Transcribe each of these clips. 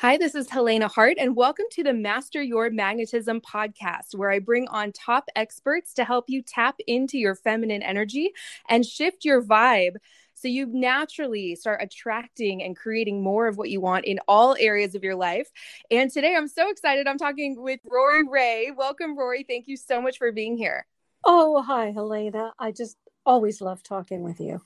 Hi, this is Helena Hart, and welcome to the Master Your Magnetism podcast, where I bring on top experts to help you tap into your feminine energy and shift your vibe so you naturally start attracting and creating more of what you want in all areas of your life. And today I'm so excited. I'm talking with Rori Raye. Welcome, Rori. Thank you so much for being here. Oh, hi, Helena. I just always love talking with you.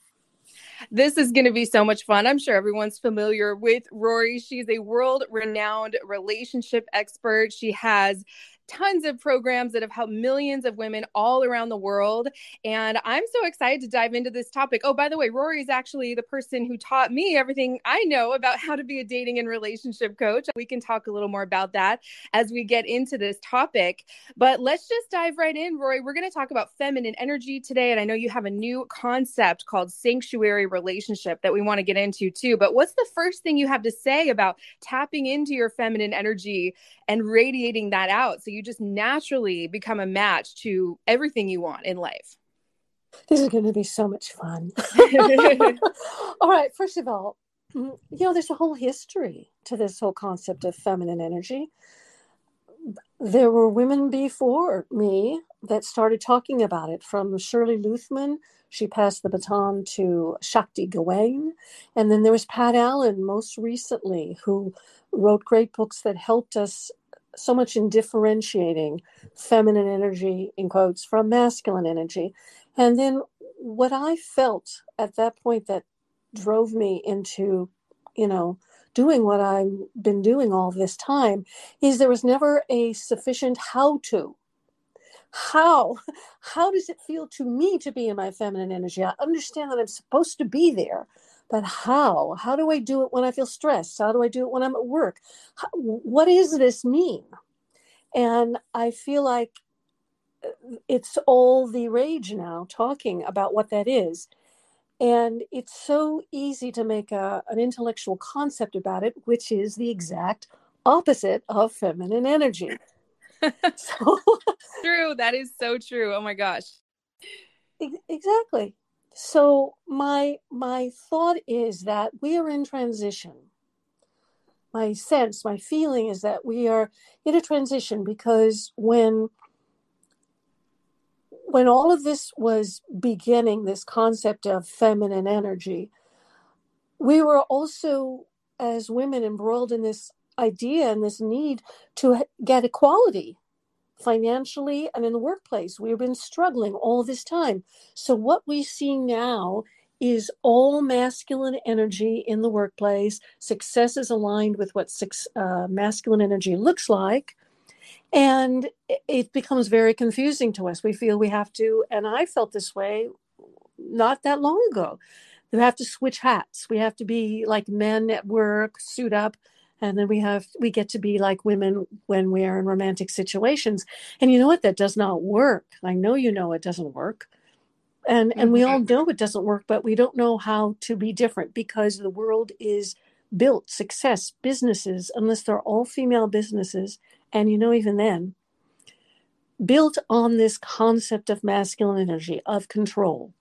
This is going to be so much fun. I'm sure everyone's familiar with Rori. She's a world renowned relationship expert. She has tons of programs that have helped millions of women all around the world. And I'm so excited to dive into this topic. Oh, by the way, Rori is actually the person who taught me everything I know about how to be a dating and relationship coach. We can talk a little more about that as we get into this topic. But let's just dive right in, Rori. We're going to talk about feminine energy today. And I know you have a new concept called sanctuary relationship that we want to get into too. But what's the first thing you have to say about tapping into your feminine energy and radiating that out? So you just naturally become a match to everything you want in life. This is going to be so much fun. all right, first of all, you know, there's a whole history to this whole concept of feminine energy. There were women before me that started talking about it, from Shirley Luthman. She passed the baton to Shakti Gawain. And then there was Pat Allen, most recently, who wrote great books that helped us so much in differentiating feminine energy in quotes from masculine energy. And then what i felt at that point that drove me into you know doing what i've been doing all this time is there was never a sufficient how to. How? How does it feel to me to be in my feminine energy? I understand that i'm supposed to be there but how? How do i do it when i feel stressed? How do i do it when i'm at work? How, what does this mean? And i feel like uh, it's all the rage now talking about what that is. And it's so easy to make a, an intellectual concept about it which is the exact opposite of feminine energy. So true that is so true. Oh my gosh. Exactly so my my thought is that we are in transition. My sense my feeling is that we are in a transition because when when all of this was beginning this concept of feminine energy we were also as women embroiled in this idea and this need to get equality financially and in the workplace. We've been struggling all this time. So, what we see now is all masculine energy in the workplace. Success is aligned with what uh, masculine energy looks like. And it becomes very confusing to us. We feel we have to, and I felt this way not that long ago. We have to switch hats. We have to be like men at work, suit up, and then we have we get to be like women when we are in romantic situations and you know what that does not work i know you know it doesn't work and mm-hmm. and we all mm-hmm. know it doesn't work but we don't know how to be different because the world is built success businesses unless they're all female businesses and you know even then built on this concept of masculine energy of control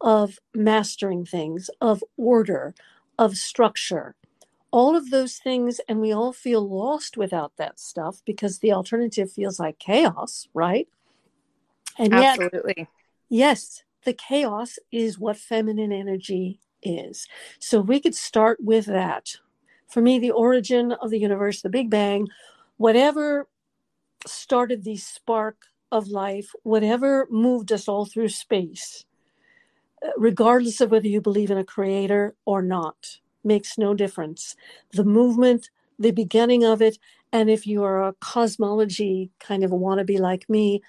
of mastering things of order of structure all of those things and we all feel lost without that stuff because the alternative feels like chaos right? And absolutely. yet, yes the chaos is what feminine energy is. So we could start with that. For me the origin of the universe the big bang whatever started the spark of life whatever moved us all through space uh, regardless of whether you believe in a creator or not makes no difference. The movement, the beginning of it, and if you are a cosmology kind of a wannabe like me,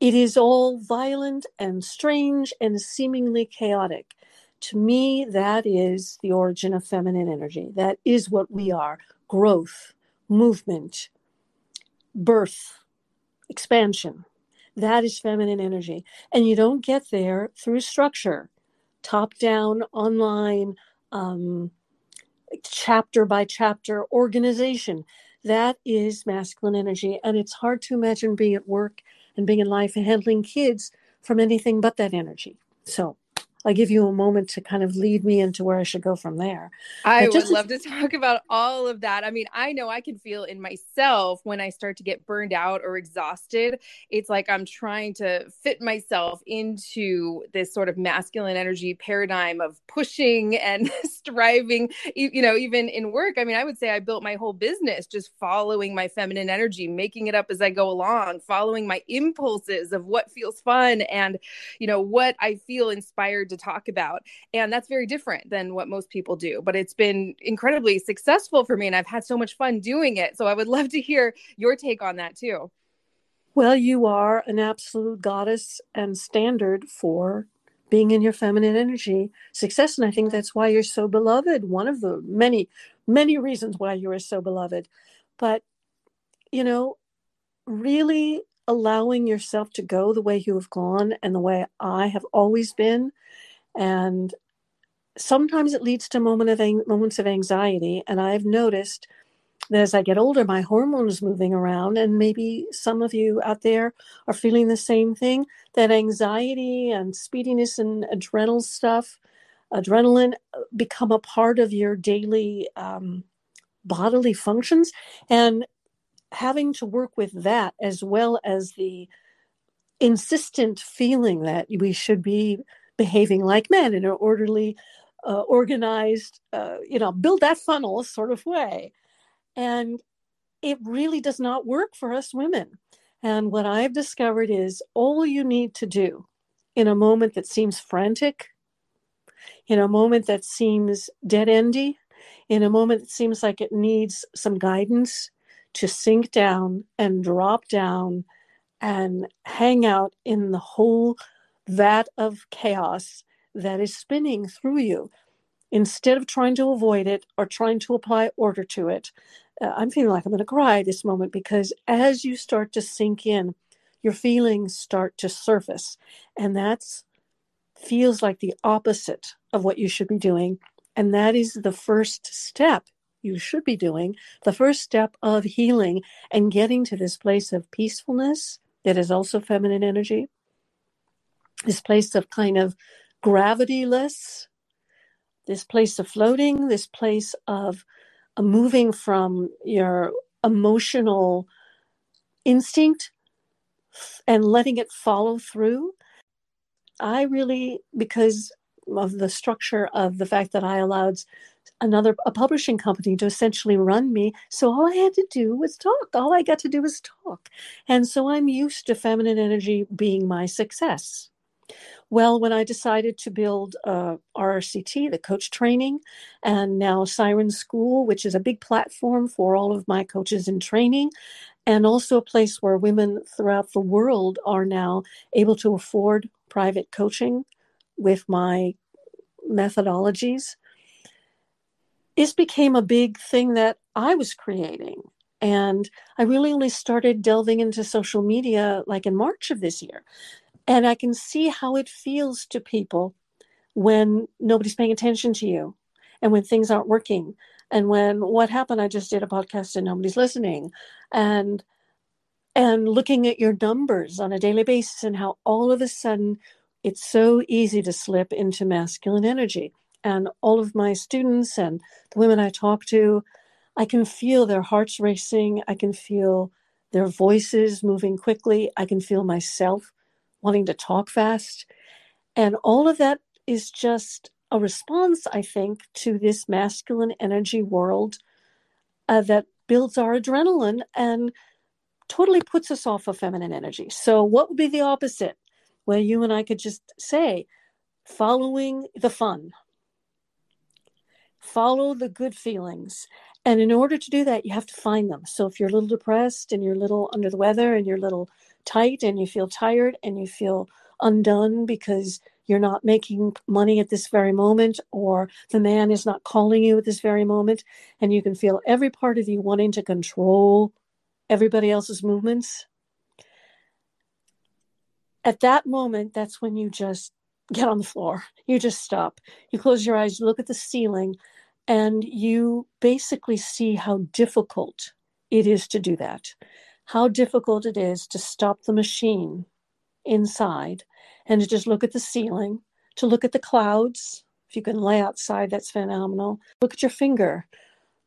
it is all violent and strange and seemingly chaotic. To me, that is the origin of feminine energy. That is what we are growth, movement, birth, expansion. That is feminine energy. And you don't get there through structure, top down, online, um, chapter by chapter organization. That is masculine energy. And it's hard to imagine being at work and being in life and handling kids from anything but that energy. So I give you a moment to kind of lead me into where I should go from there. I would love to talk about all of that. I mean, I know I can feel in myself when I start to get burned out or exhausted. It's like I'm trying to fit myself into this sort of masculine energy paradigm of pushing and striving, you know, even in work. I mean, I would say I built my whole business just following my feminine energy, making it up as I go along, following my impulses of what feels fun and, you know, what I feel inspired to talk about. And that's very different than what most people do. But it's been incredibly successful for me and I've had so much fun doing it. So I would love to hear your take on that too. Well, you are an absolute goddess and standard for being in your feminine energy success. And I think that's why you're so beloved. One of the many, many reasons why you are so beloved. But, you know, really allowing yourself to go the way you have gone and the way I have always been. And sometimes it leads to moment of moments of anxiety. And I've noticed that as I get older, my hormones moving around, and maybe some of you out there are feeling the same thing. That anxiety and speediness and adrenal stuff, adrenaline, uh, become a part of your daily um, bodily functions, and having to work with that as well as the insistent feeling that we should be behaving like men in an orderly, uh, organized, uh, you know, build that funnel sort of way. And it really does not work for us women. And what I've discovered is all you need to do in a moment that seems frantic, in a moment that seems dead endy, in a moment that seems like it needs some guidance, to sink down and drop down and hang out in the whole vat of chaos that is spinning through you instead of trying to avoid it or trying to apply order to it. Uh, I'm feeling like I'm going to cry this moment because as you start to sink in, your feelings start to surface. And that's feels like the opposite of what you should be doing. And that is the first step you should be doing, the first step of healing and getting to this place of peacefulness that is also feminine energy, this place of kind of gravityless, this place of floating, this place of uh, moving from your emotional instinct and letting it follow through. I really, because of the structure of the fact that I allowed another a publishing company to essentially run me so all i had to do was talk. All i got to do was talk. And so i'm used to feminine energy being my success well when i decided to build uh, rrct the coach training and now siren school which is a big platform for all of my coaches in training and also a place where women throughout the world are now able to afford private coaching with my methodologies this became a big thing that I was creating. And I really only started delving into social media like in March of this year. And I can see how it feels to people when nobody's paying attention to you and when things aren't working. And when what happened, I just did a podcast and nobody's listening. And and looking at your numbers on a daily basis and how all of a sudden it's so easy to slip into masculine energy and all of my students and the women I talk to, I can feel their hearts racing. I can feel their voices moving quickly. I can feel myself wanting to talk fast. And all of that is just a response, I think, to this masculine energy world uh, that builds our adrenaline and totally puts us off of feminine energy. So, what would be the opposite? Well, you and I could just say, following the fun, follow the good feelings. And in order to do that, you have to find them. So if you're a little depressed and you're a little under the weather and you're a little tight and you feel tired and you feel undone because you're not making money at this very moment or the man is not calling you at this very moment and you can feel every part of you wanting to control everybody else's movements. At that moment that's when you just get on the floor. You just stop. You close your eyes you look at the ceiling and you basically see how difficult it is to do that how difficult it is to stop the machine inside and to just look at the ceiling, to look at the clouds. If you can lay outside, that's phenomenal. Look at your finger.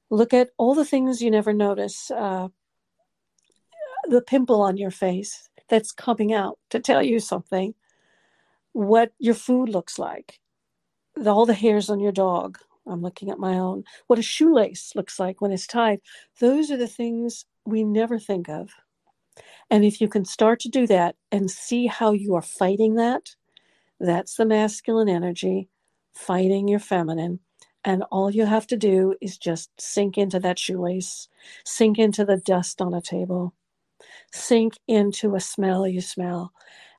Look at all the things you never notice. Uh, the pimple on your face that's coming out to tell you something. What your food looks like. The, all the hairs on your dog. I'm looking at my own. What a shoelace looks like when it's tied. Those are the things we never think of. And if you can start to do that and see how you are fighting that, that's the masculine energy fighting your feminine. And all you have to do is just sink into that shoelace, sink into the dust on a table, sink into a smell you smell,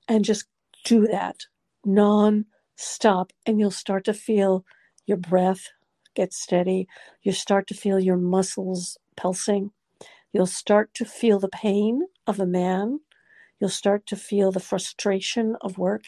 and just do that non stop. And you'll start to feel your breath get steady. You start to feel your muscles pulsing. You'll start to feel the pain of a man. You'll start to feel the frustration of work.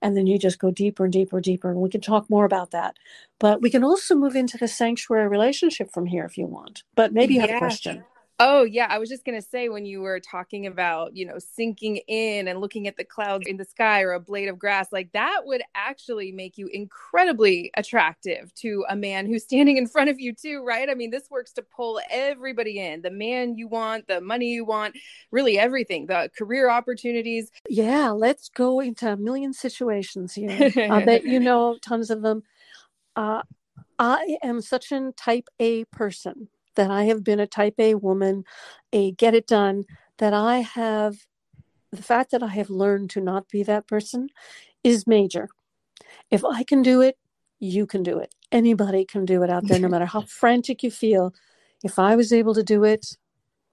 And then you just go deeper and deeper and deeper. And we can talk more about that. But we can also move into the sanctuary relationship from here if you want. But maybe you have yeah. a question. Oh, yeah. I was just going to say when you were talking about, you know, sinking in and looking at the clouds in the sky or a blade of grass, like that would actually make you incredibly attractive to a man who's standing in front of you, too, right? I mean, this works to pull everybody in the man you want, the money you want, really everything, the career opportunities. Yeah. Let's go into a million situations here. I bet you know tons of them. Uh, I am such a type A person that I have been a type A woman, a get it done, that I have the fact that I have learned to not be that person is major. If I can do it, you can do it. Anybody can do it out there, no matter how frantic you feel. If I was able to do it,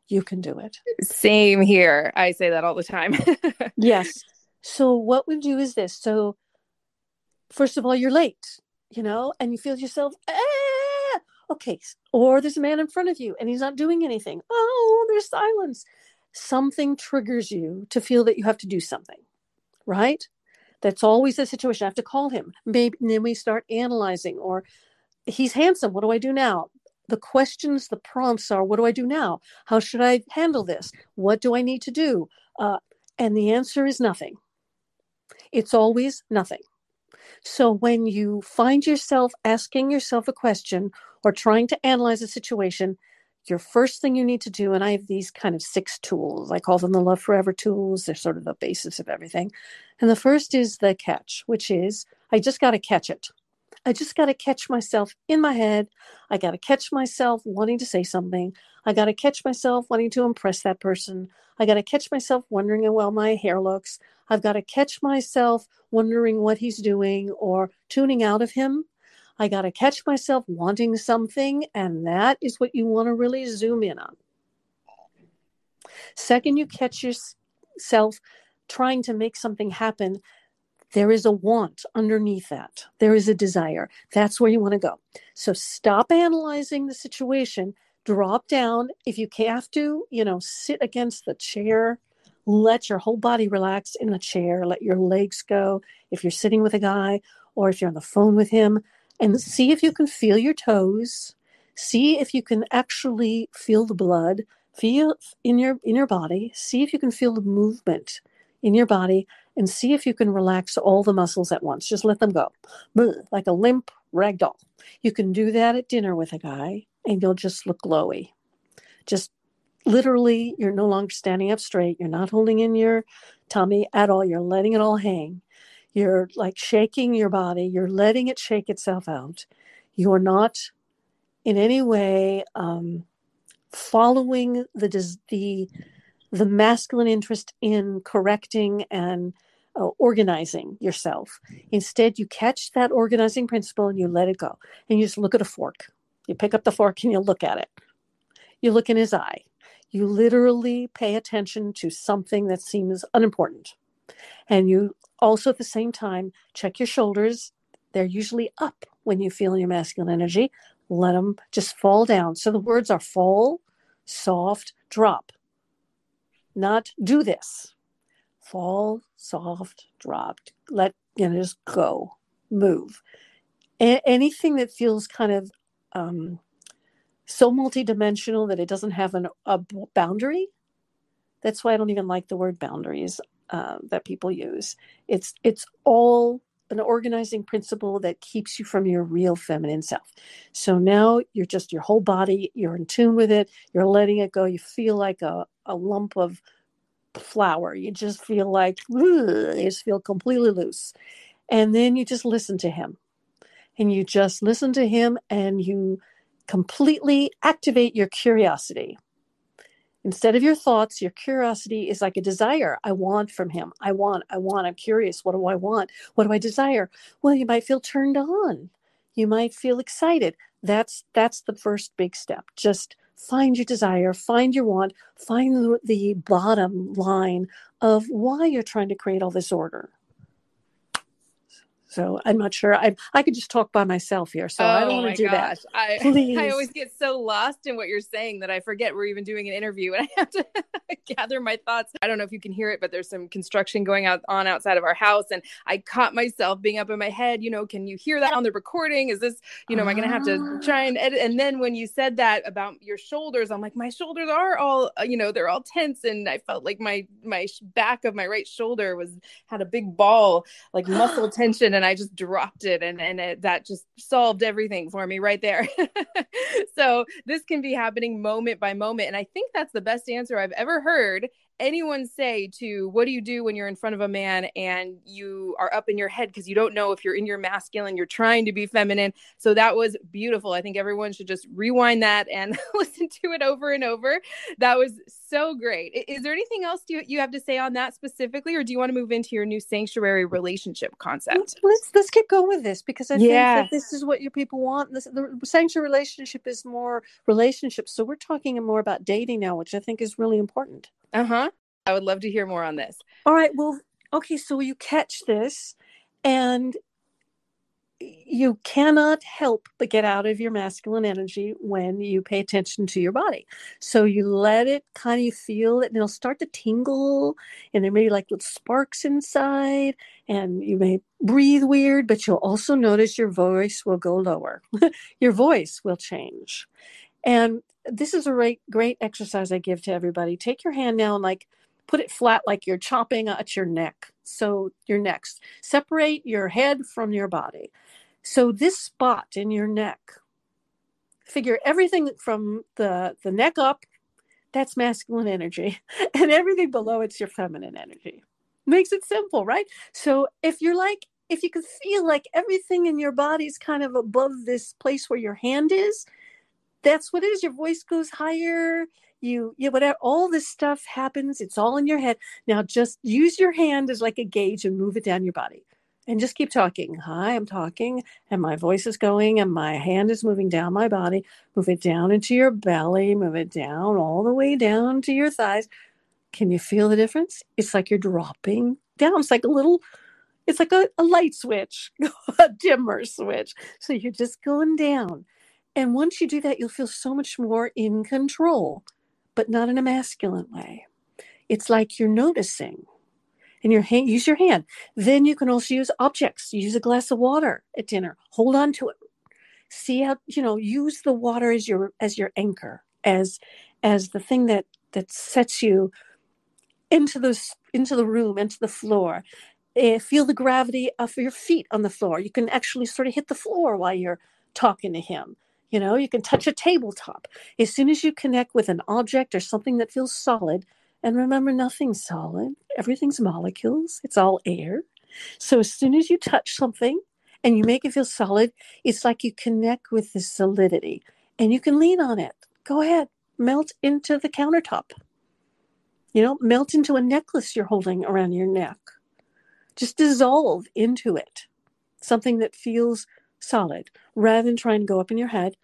you can do it. Same here. I say that all the time. yes. So, what we do is this. So, first of all, you're late, you know, and you feel yourself, eh, Okay. Or there's a man in front of you and he's not doing anything. Oh, there's silence. Something triggers you to feel that you have to do something, right? That's always the situation. I have to call him. Maybe then we start analyzing, or he's handsome. What do I do now? The questions, the prompts are what do I do now? How should I handle this? What do I need to do? Uh, and the answer is nothing. It's always nothing. So when you find yourself asking yourself a question or trying to analyze a situation, your first thing you need to do, and I have these kind of six tools. I call them the Love Forever tools. They're sort of the basis of everything. And the first is the catch, which is I just got to catch it. I just got to catch myself in my head. I got to catch myself wanting to say something. I got to catch myself wanting to impress that person. I got to catch myself wondering how well my hair looks. I've got to catch myself wondering what he's doing or tuning out of him I got to catch myself wanting something, and that is what you want to really zoom in on. Second, you catch yourself trying to make something happen. There is a want underneath that. There is a desire. That's where you want to go. So stop analyzing the situation. Drop down. If you have to, you know, sit against the chair. Let your whole body relax in the chair. Let your legs go. If you're sitting with a guy or if you're on the phone with him, and see if you can feel your toes. See if you can actually feel the blood feel in your in your body. See if you can feel the movement in your body and see if you can relax all the muscles at once. Just let them go. Like a limp rag doll. You can do that at dinner with a guy and you'll just look glowy. Just literally you're no longer standing up straight. You're not holding in your tummy at all. You're letting it all hang you're like shaking your body, you're letting it shake itself out. You're not in any way um, following the, the, the masculine interest in correcting and uh, organizing yourself. Instead, you catch that organizing principle and you let it go. And you just look at a fork. You pick up the fork and you look at it. You look in his eye. you literally pay attention to something that seems unimportant. And you also at the same time check your shoulders. They're usually up when you feel your masculine energy. Let them just fall down. So the words are fall, soft, drop. Not do this. Fall, soft, drop. Let you know, just go, move. A- anything that feels kind of um, so multidimensional that it doesn't have an, a boundary. That's why I don't even like the word boundaries uh, that people use. It's it's all an organizing principle that keeps you from your real feminine self. So now you're just your whole body, you're in tune with it, you're letting it go. You feel like a, a lump of flour. You just feel like you just feel completely loose. And then you just listen to him. And you just listen to him and you completely activate your curiosity. Instead of your thoughts, your curiosity is like a desire. I want from him. I want, I want, I'm curious. What do I want? What do I desire? Well, you might feel turned on. You might feel excited. That's that's the first big step. Just find your desire, find your want, find the, bottom line of why you're trying to create all this order. So I'm not sure. I I could just talk by myself here, so oh I don't oh want to do gosh. that. I Please. I always get so lost in what you're saying that I forget we're even doing an interview and I have to gather my thoughts. I don't know if you can hear it, but there's some construction going out on outside of our house, and I caught myself being up in my head. You know, can you hear that on the recording? Is this you know, am I going to have to try and edit? And then when you said that about your shoulders, I'm like, my shoulders are all uh, you know, they're all tense, and I felt like my my back of my right shoulder was had a big ball like muscle tension and I just dropped it and and it, that just solved everything for me right there. so this can be happening moment by moment and I think that's the best answer I've ever heard anyone say to what do you do when you're in front of a man and you are up in your head because you don't know if you're in your masculine, you're trying to be feminine. So that was beautiful. I think everyone should just rewind that and listen to it over and over. That was so great. Is there anything else you, you have to say on that specifically, or do you want to move into your new sanctuary relationship concept? Let's let's keep going with this because I yeah. think that this is what your people want. This, the sanctuary relationship is more relationships. So we're talking more about dating now, which I think is really important. Uh huh. I would love to hear more on this. All right. Well, okay. So you catch this, and you cannot help but get out of your masculine energy when you pay attention to your body. So you let it kind of feel it, and it'll start to tingle, and there may be like little sparks inside, and you may breathe weird, but you'll also notice your voice will go lower. your voice will change. And this is a great, great exercise I give to everybody. Take your hand now and like put it flat like you're chopping at your neck. So your next separate your head from your body. So this spot in your neck, figure everything from the the neck up, that's masculine energy, and everything below it's your feminine energy. Makes it simple, right? So if you're like if you can feel like everything in your body is kind of above this place where your hand is, that's what it is. Your voice goes higher. You, you, whatever, all this stuff happens. It's all in your head. Now just use your hand as like a gauge and move it down your body and just keep talking. Hi, I'm talking, and my voice is going, and my hand is moving down my body. Move it down into your belly, move it down all the way down to your thighs. Can you feel the difference? It's like you're dropping down. It's like a little, it's like a, a light switch, a dimmer switch. So you're just going down. And once you do that, you'll feel so much more in control, but not in a masculine way. It's like you're noticing. And your hand, use your hand. Then you can also use objects. Use a glass of water at dinner. Hold on to it. See how you know. Use the water as your as your anchor, as as the thing that that sets you into the into the room, into the floor. Uh, feel the gravity of your feet on the floor. You can actually sort of hit the floor while you're talking to him. You know, you can touch a tabletop. As soon as you connect with an object or something that feels solid, and remember, nothing's solid, everything's molecules, it's all air. So as soon as you touch something and you make it feel solid, it's like you connect with the solidity and you can lean on it. Go ahead, melt into the countertop. You know, melt into a necklace you're holding around your neck. Just dissolve into it. Something that feels solid rather than trying to go up in your head.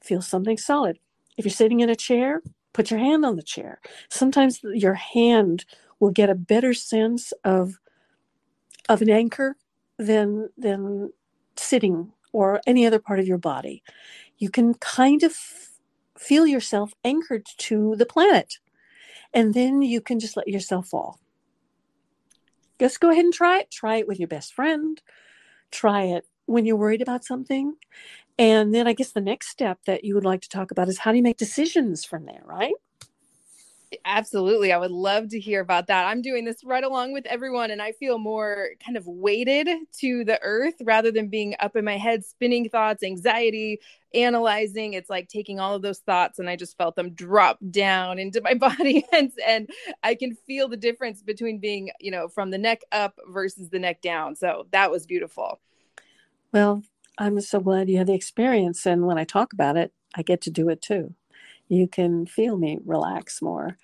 Feel something solid. If you're sitting in a chair, Put your hand on the chair. Sometimes your hand will get a better sense of of an anchor than than sitting or any other part of your body. You can kind of feel yourself anchored to the planet. And then you can just let yourself fall. Just go ahead and try it. Try it with your best friend. Try it when you're worried about something. And then I guess the next step that you would like to talk about is how do you make decisions from there, right? Absolutely. I would love to hear about that. I'm doing this right along with everyone, and I feel more kind of weighted to the earth rather than being up in my head, spinning thoughts, anxiety, analyzing. It's like taking all of those thoughts, and I just felt them drop down into my body. and, and I can feel the difference between being, you know, from the neck up versus the neck down. So that was beautiful. Well, I'm so glad you had the experience. And when I talk about it, I get to do it too you can feel me relax more.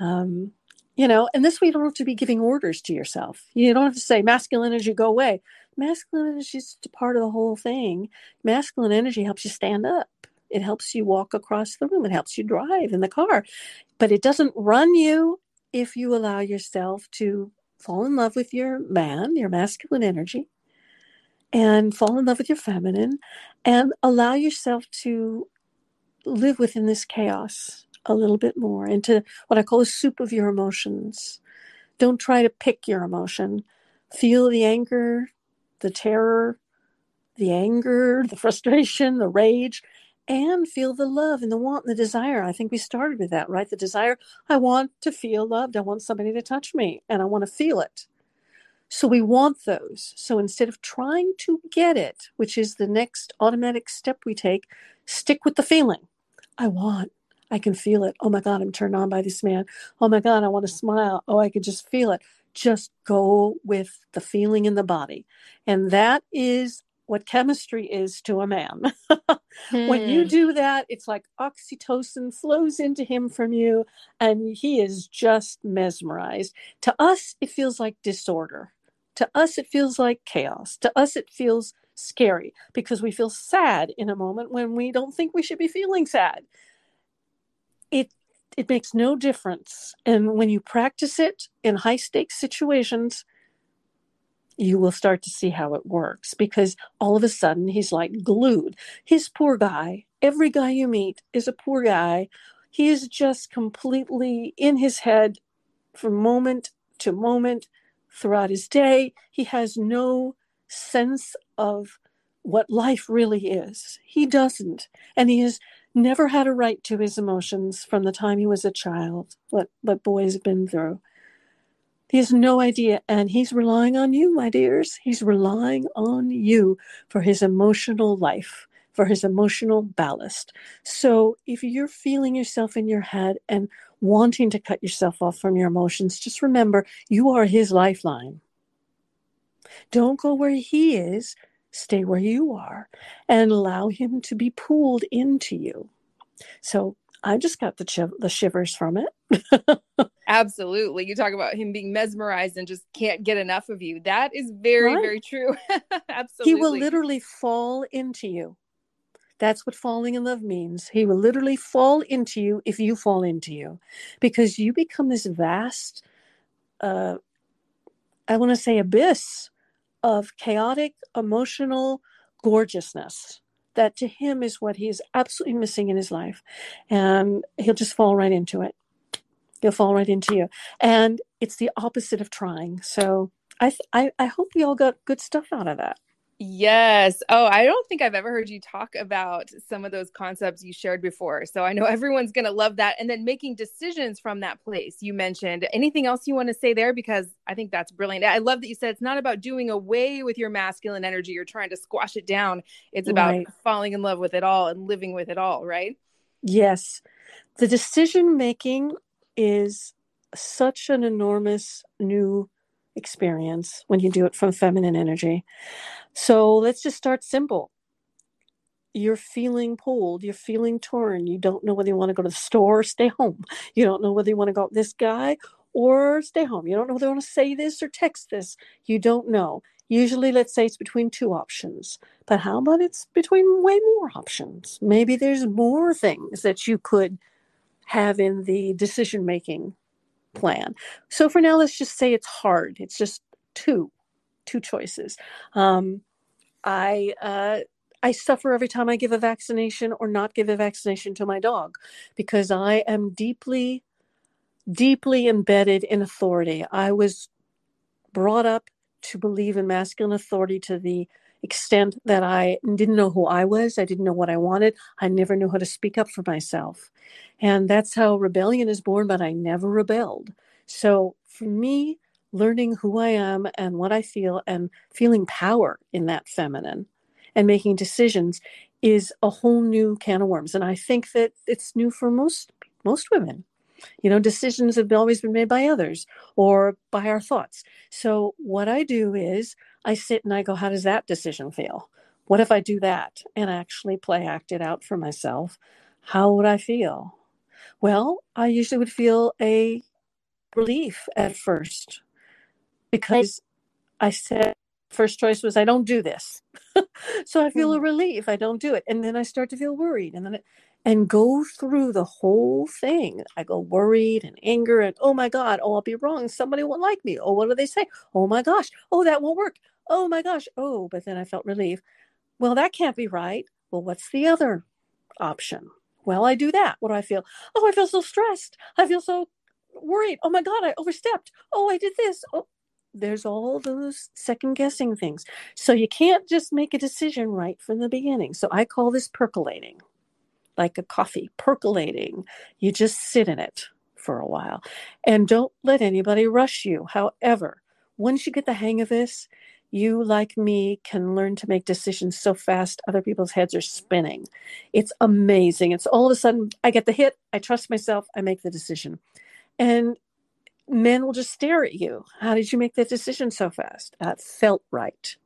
Um, you know, and this way you don't have to be giving orders to yourself. You don't have to say masculine energy go away. Masculine energy is just a part of the whole thing. Masculine energy helps you stand up. It helps you walk across the room. It helps you drive in the car. But it doesn't run you if you allow yourself to fall in love with your man, your masculine energy, and fall in love with your feminine, and allow yourself to live within this chaos a little bit more into what I call a soup of your emotions. Don't try to pick your emotion. Feel the anger, the terror, the anger, the frustration, the rage, and feel the love and the want and the desire. I think we started with that, right? The desire I want to feel loved. I want somebody to touch me and I want to feel it. So we want those. So instead of trying to get it, which is the next automatic step we take, stick with the feeling. I want. I can feel it. Oh my God, I'm turned on by this man. Oh my God, I want to smile. Oh, I could just feel it. Just go with the feeling in the body. And that is what chemistry is to a man. when you hmm. do that, it's like oxytocin flows into him from you, and he is just mesmerized. To us, it feels like disorder. To us, it feels like chaos. To us, it feels scary because we feel sad in a moment when we don't think we should be feeling sad. It it makes no difference. And when you practice it in high stakes situations, you will start to see how it works because all of a sudden he's like glued. His poor guy, every guy you meet is a poor guy. He is just completely in his head from moment to moment throughout his day. He has no sense of what life really is. He doesn't. And he has never had a right to his emotions from the time he was a child, what, what boys have been through. He has no idea. And he's relying on you, my dears. He's relying on you for his emotional life, for his emotional ballast. So if you're feeling yourself in your head and wanting to cut yourself off from your emotions, just remember you are his lifeline. Don't go where he is, stay where you are and allow him to be pulled into you. So I just got the, chiv- the shivers from it. Absolutely. You talk about him being mesmerized and just can't get enough of you. That is very, right. very true. Absolutely. He will literally fall into you. That's what falling in love means. He will literally fall into you if you fall into you. Because you become this vast, uh, I want to say, abyss of chaotic emotional gorgeousness that to him is what he is absolutely missing in his life. And he'll just fall right into it. He'll fall right into you. And it's the opposite of trying. So i th- I, I hope we all got good stuff out of that Yes. Oh, I don't think I've ever heard you talk about some of those concepts you shared before. So I know everyone's going to love that. And then making decisions from that place you mentioned. Anything else you want to say there? Because I think that's brilliant. I love that you said it's not about doing away with your masculine energy. You're trying to squash it down. It's about right. falling in love with it all and living with it all, right? Yes. The decision making is such an enormous new experience when you do it from feminine energy. So let's just start simple. You're feeling pulled, you're feeling torn, you don't know whether you want to go to the store or stay home. You don't know whether you want to go with this guy or stay home. You don't know whether you want to say this or text this. You don't know. Usually, let's say it's between two options, but how about it's between way more options? Maybe there's more things that you could have in the decision making plan. So for now, let's just say it's hard. It's just two, two choices. Um, I uh, I suffer every time I give a vaccination or not give a vaccination to my dog because I am deeply, deeply embedded in authority. I was brought up to believe in masculine authority to the extent that I didn't know who I was. I didn't know what I wanted. I never knew how to speak up for myself. And that's how rebellion is born, but I never rebelled. So for me, learning who I am and what I feel and feeling power in that feminine and making decisions is a whole new can of worms. And I think that it's new for most most women. You know, decisions have always been made by others or by our thoughts. So what I do is I sit and I go, how does that decision feel? What if I do that and actually play act it out for myself? How would I feel? Well, I usually would feel a relief at first because I said first choice was I don't do this. so I feel a hmm. relief. I don't do it. And then I start to feel worried. And then it, and go through the whole thing. I go worried and anger and oh my God, oh I'll be wrong. Somebody won't like me. Oh, what do they say? Oh my gosh. Oh, that won't work. Oh my gosh. Oh, but then I felt relief. Well, that can't be right. Well, what's the other option? Well, I do that. What do I feel? Oh, I feel so stressed. I feel so worried. Oh my God, I overstepped. Oh, I did this. Oh, there's all those second guessing things. So you can't just make a decision right from the beginning. So I call this percolating, like a coffee percolating. You just sit in it for a while and don't let anybody rush you. However, once you get the hang of this, you, like me, can learn to make decisions so fast other people's heads are spinning. It's amazing. It's all of a sudden, I get the hit, I trust myself, I make the decision. And men will just stare at you. How did you make that decision so fast? That felt right.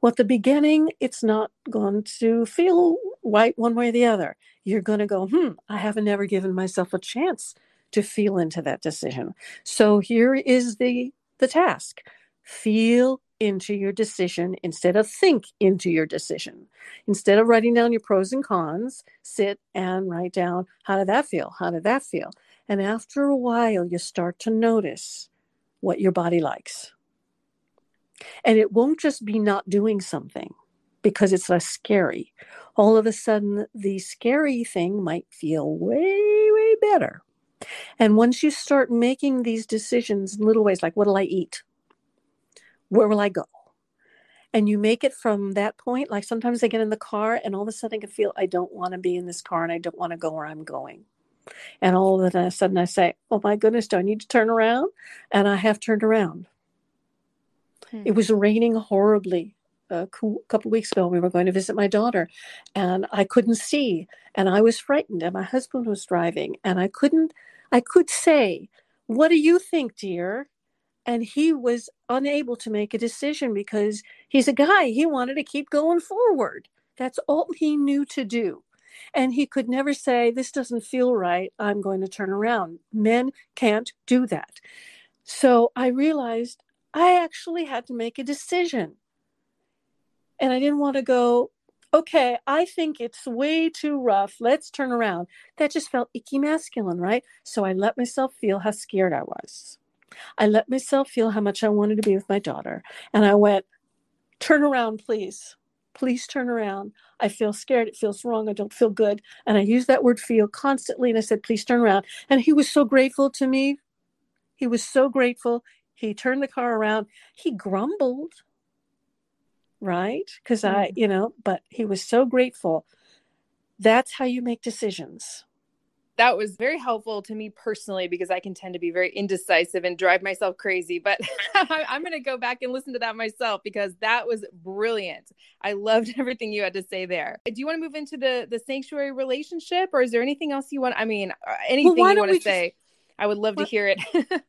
Well, at the beginning, it's not going to feel right one way or the other. You're going to go, hmm, I haven't ever given myself a chance to feel into that decision. So here is the the task. Feel into your decision instead of think into your decision. Instead of writing down your pros and cons, sit and write down how did that feel? How did that feel? And after a while, you start to notice what your body likes. And it won't just be not doing something because it's less scary. All of a sudden, the scary thing might feel way, way better. And once you start making these decisions in little ways, like what will I eat? Where will I go? And you make it from that point. Like sometimes I get in the car and all of a sudden I can feel I don't want to be in this car and I don't want to go where I'm going. And all of a sudden I say, Oh my goodness, do I need to turn around? And I have turned around. Hmm. It was raining horribly a couple weeks ago. We were going to visit my daughter and I couldn't see and I was frightened and my husband was driving and I couldn't, I could say, What do you think, dear? And he was unable to make a decision because he's a guy. He wanted to keep going forward. That's all he knew to do. And he could never say, This doesn't feel right. I'm going to turn around. Men can't do that. So I realized I actually had to make a decision. And I didn't want to go, okay, I think it's way too rough. Let's turn around. That just felt icky masculine, right? So I let myself feel how scared I was. I let myself feel how much I wanted to be with my daughter. And I went, turn around, please please turn around. I feel scared. It feels wrong. I don't feel good. And I use that word feel constantly. And I said, please turn around. And he was so grateful to me. He was so grateful. He turned the car around. He grumbled, right? Because mm-hmm. I, you know, but he was so grateful. That's how you make decisions that was very helpful to me personally because I can tend to be very indecisive and drive myself crazy. But I'm going to go back and listen to that myself because that was brilliant. I loved everything you had to say there. Do you want to move into the the sanctuary relationship, or is there anything else you want? I mean, uh, anything well, you want to say? Just... I would love what? to hear it.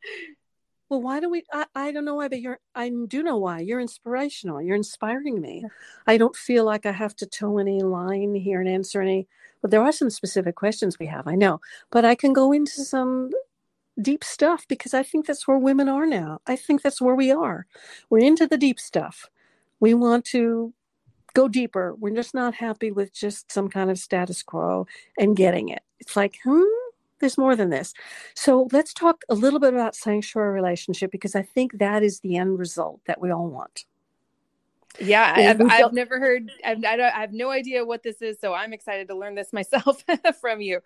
well, why don't we? I, I don't know why, but you're. I do know why. You're inspirational. You're inspiring me. I don't feel like I have to toe any line here and answer any but there are some specific questions we have, I know. But I can go into some deep stuff because I think that's where women are now. I think that's where we are. We're into the deep stuff. We want to go deeper. We're just not happy with just some kind of status quo and getting it. It's like, hmm, there's more than this. So let's talk a little bit about sanctuary relationship because I think that is the end result that we all want. Yeah, I've, I've never heard, I've, I, I have no idea what this is. So I'm excited to learn this myself from you.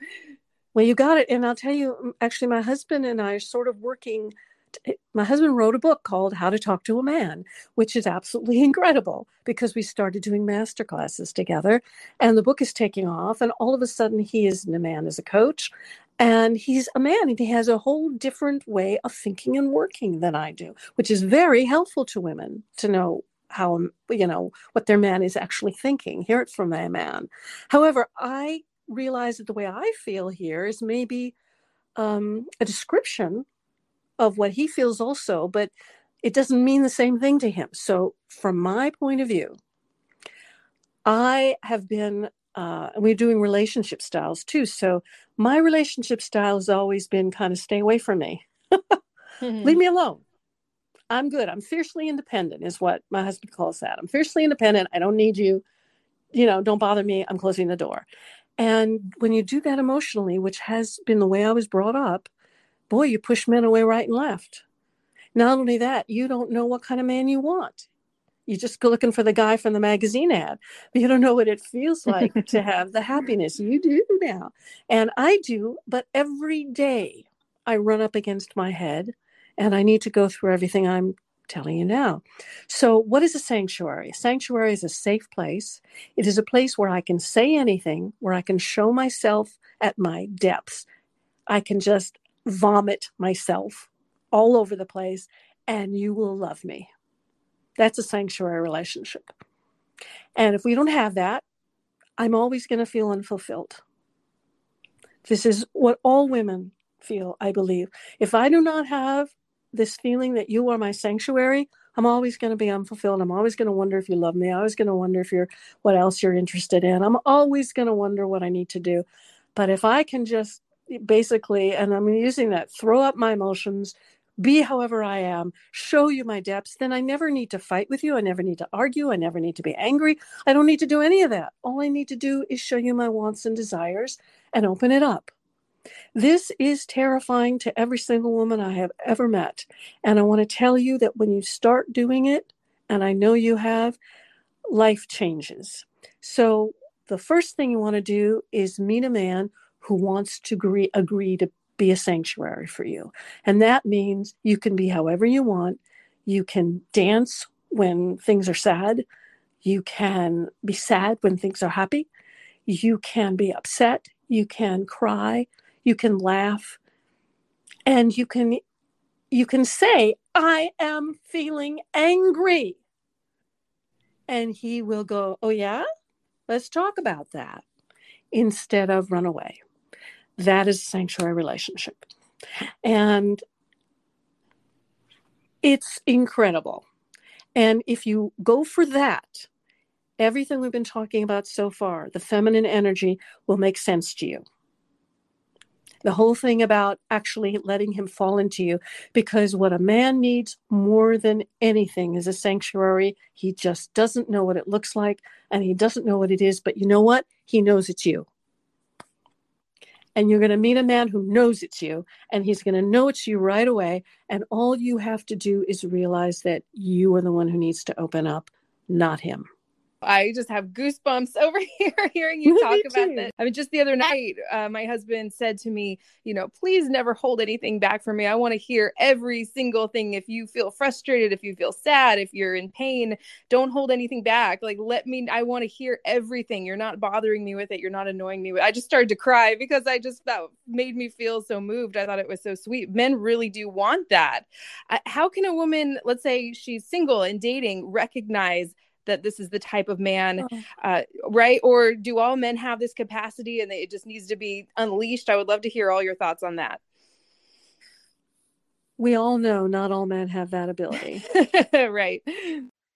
Well, you got it. And I'll tell you, actually, my husband and I are sort of working eh, my husband wrote a book called How to Talk to a Man, which is absolutely incredible because we started doing master classes together and the book is taking off. And all of a sudden, he is a man as a coach and he's a man and he has a whole different way of thinking and working than I do, which is very helpful to women to know how, you know, what their man is actually thinking, hear it from a man. However, I realize that the way I feel here is maybe um, a description of what he feels also, but it doesn't mean the same thing to him. So, from my point of view, I have been, uh, we're doing relationship styles too. So, my relationship style has always been kind of stay away from me, mm-hmm. leave me alone. I'm good. I'm fiercely independent, is what my husband calls that. I'm fiercely independent. I don't need you. You know, don't bother me. I'm closing the door. And when you do that emotionally, which has been the way I was brought up, boy, you push men away right and left. Not only that, you don't know what kind of man you want. You just go looking for the guy from the magazine ad, but you don't know what it feels like to have the happiness you do now. And I do, but every day I run up against my head and I need to go through everything I'm telling you now. So, what is a sanctuary? A sanctuary is a safe place. It is a place where I can say anything, where I can show myself at my depths. I can just vomit myself all over the place, and you will love me. That's a sanctuary relationship. And if we don't have that, I'm always going to feel unfulfilled. This is what all women feel, I believe. If I do not have this feeling that you are my sanctuary, I'm always going to be unfulfilled. I'm always going to wonder if you love me. I'm always going to wonder if you're what else you're interested in. I'm always going to wonder what I need to do. But if I can just basically, and I'm using that, throw up my emotions, be however I am, show you my depths, then I never need to fight with you. I never need to argue. I never need to be angry. I don't need to do any of that. All I need to do is show you my wants and desires and open it up. This is terrifying to every single woman I have ever met. And I want to tell you that when you start doing it, and I know you have, life changes. So, the first thing you want to do is meet a man who wants to agree, agree to be a sanctuary for you. And that means you can be however you want. You can dance when things are sad. You can be sad when things are happy. You can be upset. You can cry. You can laugh. And you can you can say, I am feeling angry. And he will go, Oh, yeah? Let's talk about that instead of run away. That is a sanctuary relationship. And it's incredible. And if you go for that, everything we've been talking about so far, the feminine energy will make sense to you. The whole thing about actually letting him fall into you, because what a man needs more than anything is a sanctuary. He just doesn't know what it looks like and he doesn't know what it is, but you know what? He knows it's you and you're going to meet a man who knows it's you and he's going to know it's you right away and all you have to do is realize that you are the one who needs to open up not him I just have goosebumps over here hearing you talk about this. I mean, just the other night, uh, my husband said to me, you know, please never hold anything back from me. I want to hear every single thing. If you feel frustrated, if you feel sad, if you're in pain, don't hold anything back. Like, let me, I want to hear everything. You're not bothering me with it. You're not annoying me with I just started to cry because I just, that made me feel so moved. I thought it was so sweet. Men really do want that. Uh, how can a woman, let's say she's single and dating, recognize that this is the type of man oh. uh, right? Or do all men have this capacity and it just needs to be unleashed? I would love to hear all your thoughts on that. We all know not all men have that ability. Right.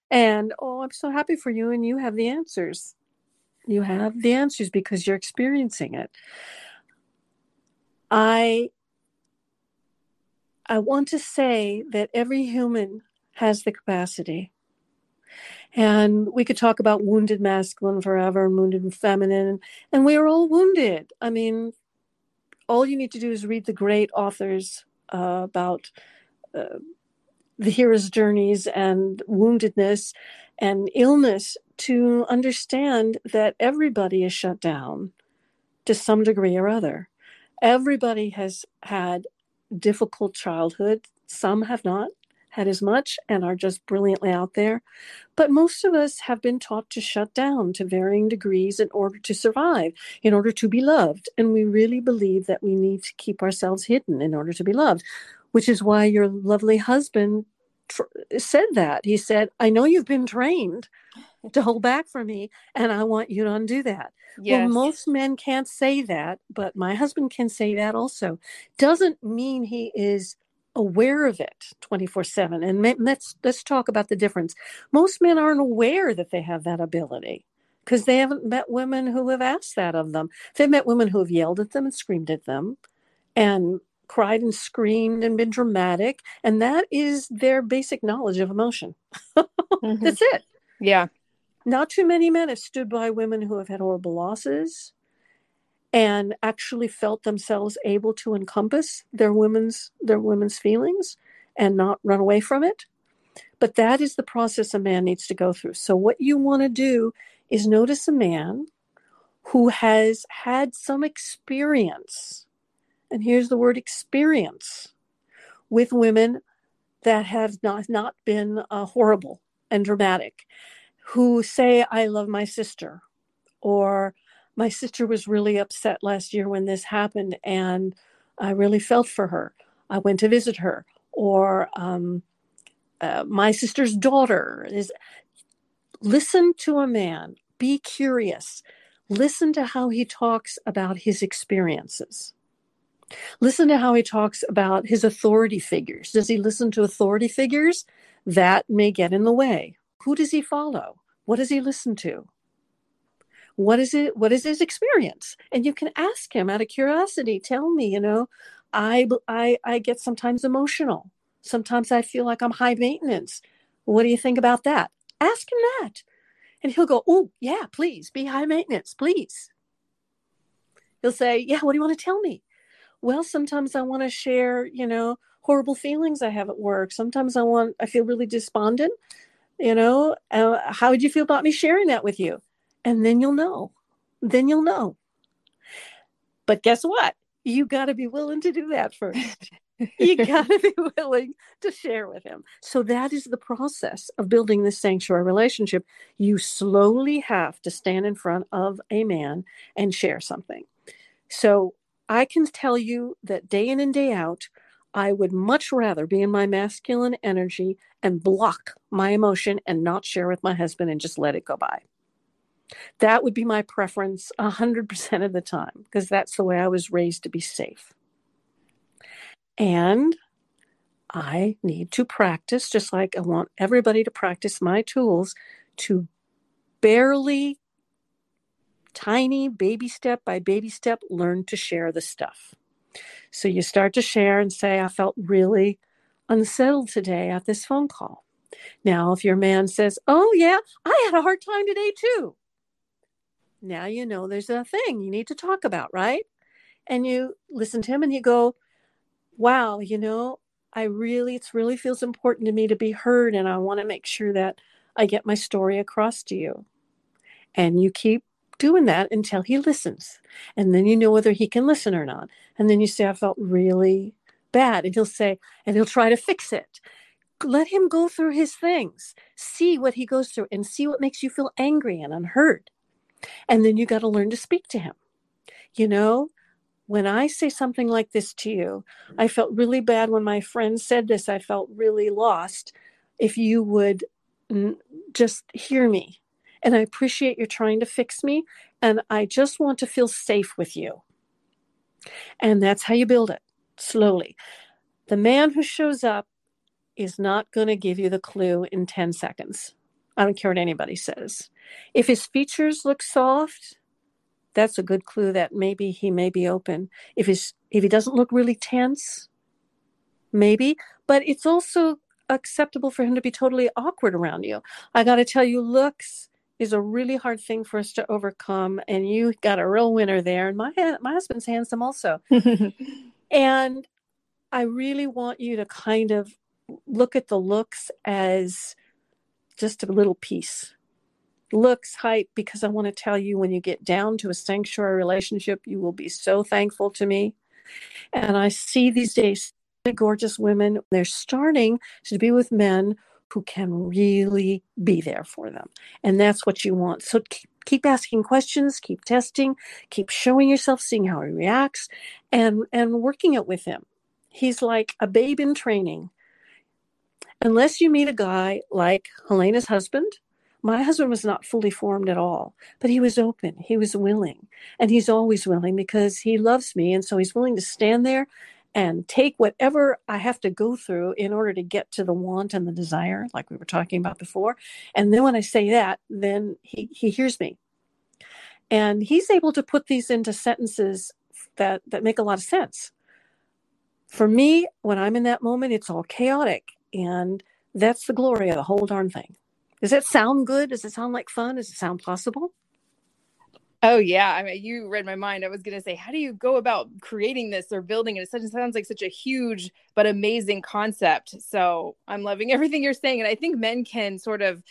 And oh i'm so happy for you and you have the answers. You have the answers because you're experiencing it. I i want to say that every human has the capacity and we could talk about wounded masculine forever and wounded feminine. And we are all wounded. I mean, all you need to do is read the great authors uh, about uh, the hero's journeys and woundedness and illness to understand that everybody is shut down to some degree or other. Everybody has had difficult childhood. Some have not had as much and are just brilliantly out there. But most of us have been taught to shut down to varying degrees in order to survive, in order to be loved. And we really believe that we need to keep ourselves hidden in order to be loved, which is why your lovely husband tr- said that. He said, I know you've been trained to hold back from me, and I want you to undo that. Yes. Well, most men can't say that, but my husband can say that also. Doesn't mean he is aware of it 24/7 and let's let's talk about the difference. Most men aren't aware that they have that ability because they haven't met women who have asked that of them. They've met women who have yelled at them and screamed at them and cried and screamed and been dramatic and that is their basic knowledge of emotion. Mm-hmm. that's it. Yeah. Not too many men have stood by women who have had horrible losses and actually felt themselves able to encompass their women's their women's feelings and not run away from it. But that is the process a man needs to go through. So what you want to do is notice a man who has had some experience and here's the word experience with women that have not, not been uh, horrible and dramatic who say i love my sister or my sister was really upset last year when this happened, and I really felt for her. I went to visit her. Or um, uh, my sister's daughter is. Listen to a man. Be curious. Listen to how he talks about his experiences. Listen to how he talks about his authority figures. Does he listen to authority figures? That may get in the way. Who does he follow? What does he listen to? What is it what is his experience? And you can ask him out of curiosity tell me you know i i i get sometimes emotional. Sometimes i feel like i'm high maintenance. What do you think about that? Ask him that. And he'll go oh yeah please be high maintenance please. He'll say yeah what do you want to tell me? Well sometimes i want to share you know horrible feelings i have at work. Sometimes i want i feel really despondent you know uh, how would you feel about me sharing that with you and then you'll know. Then you'll know. But guess what? You got to be willing to do that first. you got to be willing to share with him. So that is the process of building this sanctuary relationship. You slowly have to stand in front of a man and share something. So I can tell you that day in and day out, I would much rather be in my masculine energy and block my emotion and not share with my husband and just let it go by. That would be my preference 100% of the time because that's the way I was raised to be safe. And I need to practice, just like I want everybody to practice my tools to barely, tiny baby step by baby step, learn to share the stuff. So you start to share and say, I felt really unsettled today at this phone call. Now, if your man says, Oh, yeah, I had a hard time today too, now you know there's a thing you need to talk about, right? And you listen to him and you go, wow, you know, I really, it really feels important to me to be heard. And I want to make sure that I get my story across to you. And you keep doing that until he listens. And then you know whether he can listen or not. And then you say, I felt really bad. And he'll say, and he'll try to fix it. Let him go through his things, see what he goes through, and see what makes you feel angry and unheard. And then you got to learn to speak to him. You know, when I say something like this to you, I felt really bad when my friend said this. I felt really lost. If you would just hear me, and I appreciate you're trying to fix me, and I just want to feel safe with you. And that's how you build it slowly. The man who shows up is not going to give you the clue in 10 seconds. I don't care what anybody says. If his features look soft, that's a good clue that maybe he may be open. If his if he doesn't look really tense, maybe, but it's also acceptable for him to be totally awkward around you. I got to tell you looks is a really hard thing for us to overcome. And you got a real winner there. And my, my husband's handsome also. and I really want you to kind of look at the looks as just a little piece. Looks, hype because I want to tell you when you get down to a sanctuary relationship, you will be so thankful to me. And I see these days gorgeous women, they're starting to be with men who can really be there for them. And that's what you want. So keep, keep asking questions, keep testing, keep showing yourself, seeing how he reacts, and, and working it with him. He's like a babe in training. Unless you meet a guy like Helena's husband, my husband was not fully formed at all, but he was open. He was willing. And he's always willing because he loves me. And so he's willing to stand there and take whatever I have to go through in order to get to the want and the desire, like we were talking about before. And then when I say that, then he, he hears me. And he's able to put these into sentences that, that make a lot of sense. For me, when I'm in that moment, it's all chaotic. And that's the glory of the whole darn thing. Does that sound good? Does it sound like fun? Does it sound possible? Oh yeah, I mean, you read my mind. I was to say, how do you go about creating this or building it? It sounds like such a huge but amazing concept. So I'm loving everything you're saying, and I think men can sort of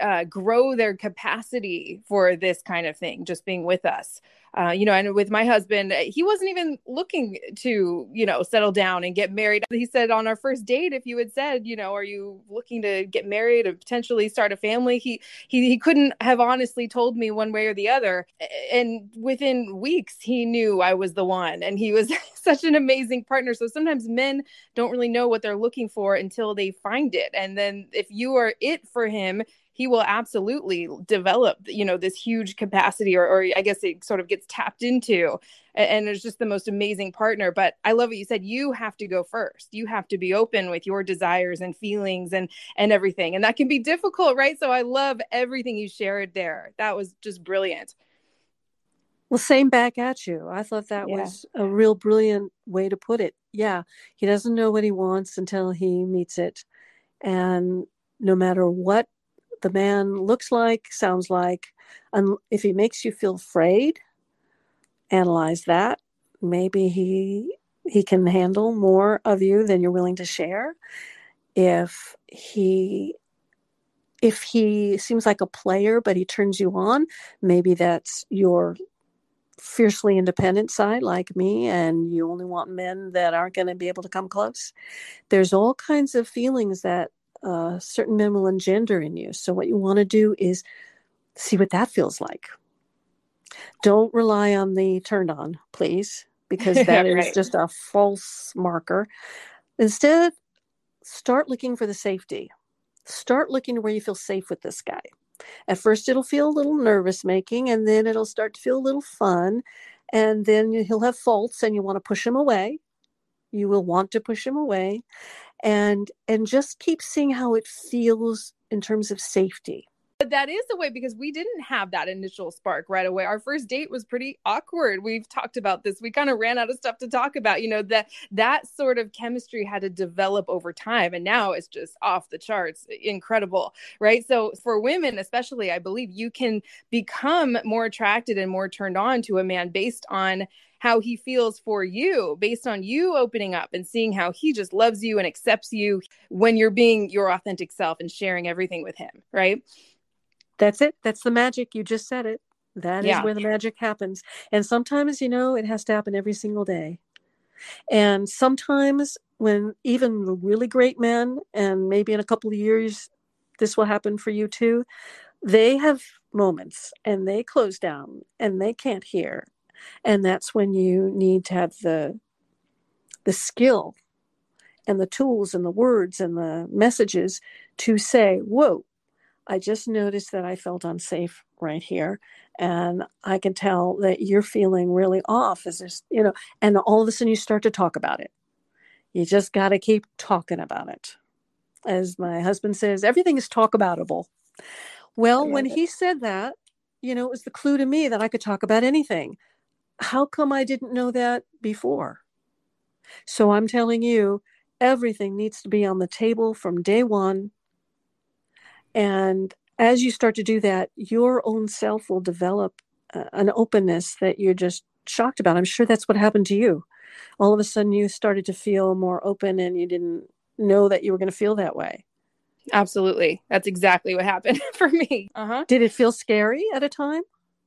uh, grow their capacity for this kind of thing, just being with us uh, you know, and with my husband, he wasn't even looking to, you know, settle down and get married. He said on our first date, if you had said, you know, are you looking to get married and potentially start a family? He he he couldn't have honestly told me one way or the other. And within weeks, he knew I was the one, and he was such an amazing partner. So sometimes men don't really know what they're looking for until they find it, and then if you are it for him, he will absolutely develop you know this huge capacity or, or i guess it sort of gets tapped into. And, it's just the most amazing partner. But i love what you said. You have to go first. You have to be open with your desires and feelings and and everything. And that can be difficult right? So i love everything you shared there. That was just brilliant. Well same back at you. I thought that yeah. was a real brilliant way to put it yeah he doesn't know what he wants until he meets it and no matter what the man looks like, sounds like. And if he makes you feel afraid, analyze that. Maybe he he can handle more of you than you're willing to share. If he if he seems like a player but he turns you on, maybe that's your fiercely independent side like me and you only want men that aren't going to be able to come close. There's all kinds of feelings that uh, certain men will engender in you. So, what you want to do is see what that feels like. Don't rely on the turned on, please, because that right. is just a false marker. Instead, start looking for the safety. Start looking where you feel safe with this guy. At first, it'll feel a little nervous making, and then it'll start to feel a little fun. And then he'll have faults, and you want to push him away. You will want to push him away and and just keep seeing how it feels in terms of safety but that is the way because we didn't have that initial spark right away. Our first date was pretty awkward. We've talked about this. We kind of ran out of stuff to talk about you know that that sort of chemistry had to develop over time and now it's just off the charts. Incredible right? So for women especially i believe you can become more attracted and more turned on to a man based on how he feels for you based on you opening up and seeing how he just loves you and accepts you when you're being your authentic self and sharing everything with him, right? That's it. That's the magic. You just said it. That is yeah. where the magic happens. And sometimes, you know, it has to happen every single day. And sometimes, when even the really great men, and maybe in a couple of years, this will happen for you too, they have moments and they close down and they can't hear and that's when you need to have the the skill and the tools and the words and the messages to say whoa i just noticed that i felt unsafe right here and i can tell that you're feeling really off is this you know and all of a sudden you start to talk about it you just got to keep talking about it as my husband says everything is talk aboutable well when it. he said that you know it was the clue to me that i could talk about anything how come I didn't know that before? So I'm telling you, everything needs to be on the table from day one. And as you start to do that, your own self will develop uh, an openness that you're just shocked about. I'm sure that's what happened to you. All of a sudden, you started to feel more open and you didn't know that you were going to feel that way. Absolutely. That's exactly what happened for me. Uh-huh. Did it feel scary at a time?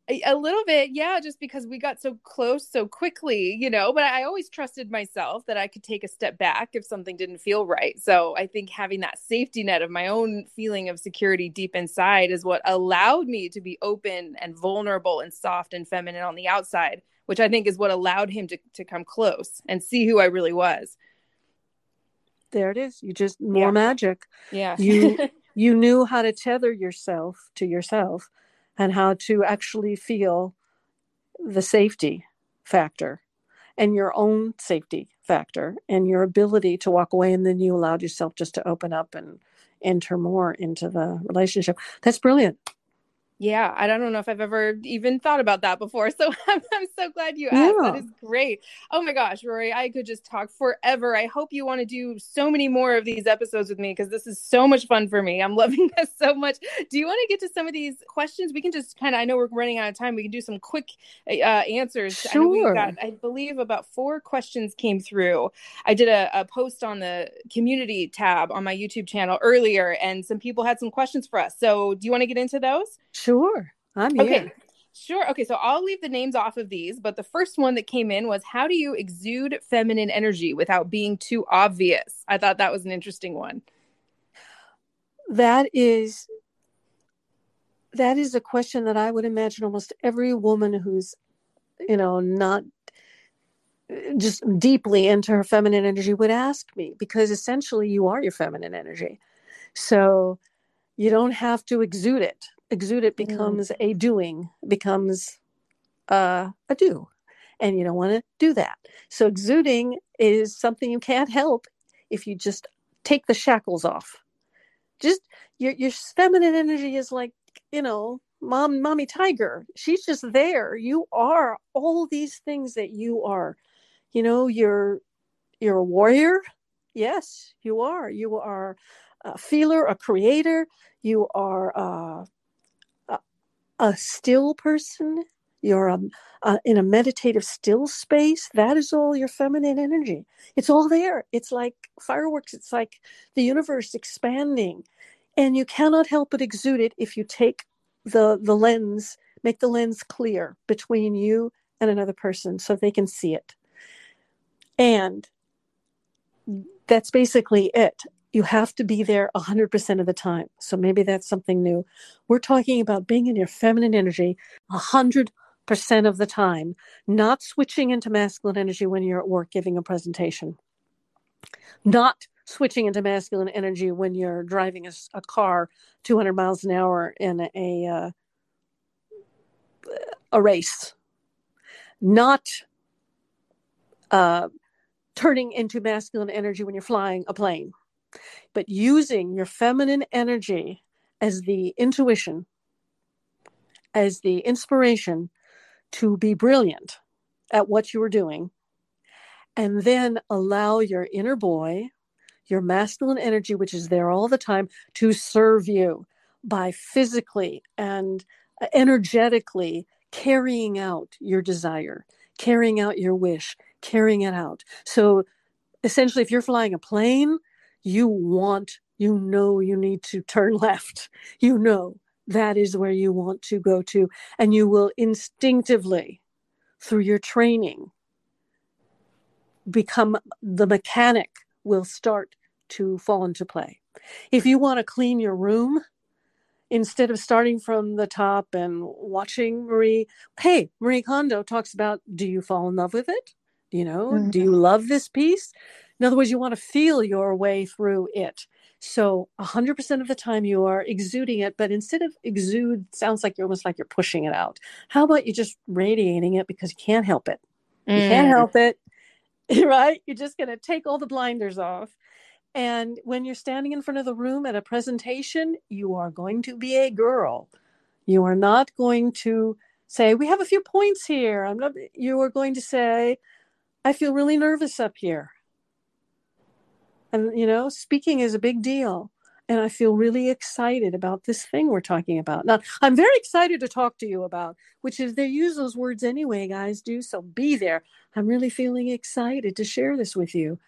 A, a, little bit, yeah, just because we got so close so quickly, you know, but I always trusted myself that I could take a step back if something didn't feel right. So I think having that safety net of my own feeling of security deep inside is what allowed me to be open and vulnerable and soft and feminine on the outside, which I think is what allowed him to, to come close and see who I really was. There it is. You just more yeah. magic. Yeah. You you knew how to tether yourself to yourself and how to actually feel the safety factor and your own safety factor and your ability to walk away and then you allowed yourself just to open up and enter more into the relationship. That's brilliant yeah, I don't know if I've ever even thought about that before. So I'm, I'm so glad you asked. Yeah. That is great. Oh my gosh, Rori, I could just talk forever. I hope you want to do so many more of these episodes with me because this is so much fun for me. I'm loving this so much. Do you want to get to some of these questions? We can just kind of, I know we're running out of time. We can do some quick uh, answers. Sure. I, got, I believe about four questions came through. I did a, a post on the community tab on my YouTube channel earlier, and some people had some questions for us. So do you want to get into those? Sure. I'm okay. Here. Sure. Okay. So I'll leave the names off of these, but the first one that came in was how do you exude feminine energy without being too obvious? I thought that was an interesting one. That is that is a question that I would imagine almost every woman who's, you know, not just deeply into her feminine energy would ask me because essentially you are your feminine energy. So you don't have to exude it exude it mm. becomes mm. a doing becomes uh, a do. And you don't want to do that. So exuding is something you can't help if you just take the shackles off. Just your your feminine energy is like you know mom mommy tiger. She's just there. You are all these things that you are. You know you're you're a warrior? Yes you are. You are a feeler a creator. You are uh, a still person, you're um, uh, in a meditative still space, that is all your feminine energy. It's all there. It's like fireworks, it's like the universe expanding. And you cannot help but exude it if you take the, the lens, make the lens clear between you and another person so they can see it. And that's basically it you have to be there 100% of the time. So maybe that's something new. We're talking about being in your feminine energy 100% of the time, not switching into masculine energy when you're at work giving a presentation, not switching into masculine energy when you're driving a, a car 200 miles an hour in a, a, uh, a race, not uh, turning into masculine energy when you're flying a plane but using your feminine energy as the intuition, as the inspiration to be brilliant at what you are doing, and then allow your inner boy, your masculine energy, which is there all the time, to serve you by physically and energetically carrying out your desire, carrying out your wish, carrying it out. So essentially, if you're flying a plane, you want, you know, you need to turn left. You know that is where you want to go to. And you will instinctively, through your training, become the mechanic will start to fall into play. If you want to clean your room, instead of starting from the top and watching Marie, hey, Marie Kondo talks about do you fall in love with it? You know, mm-hmm. do you love this piece? In other words, you want to feel your way through it. So 100% of the time you are exuding it, but instead of exude, sounds like you're almost like you're pushing it out. How about you just radiating it because you can't help it? Mm. You can't mm. help it, right? You're just going to take all the blinders off. And when you're standing in front of the room at a presentation, you are going to be a girl. You are not going to say, We have a few points here. I'm not, you are going to say, I feel really nervous up here. And, you know, speaking is a big deal. and I feel really excited about this thing we're talking about. Now, I'm very excited to talk to you about, which is they use those words anyway, guys do. So be there. I'm really feeling excited to share this with you.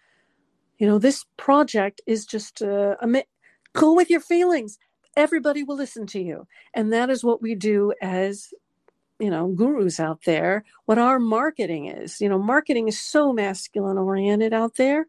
You know, this project is just uh, a, go with your feelings. Everybody will listen to you. And that is what we do as you know gurus out there what our marketing is you know marketing is so masculine oriented out there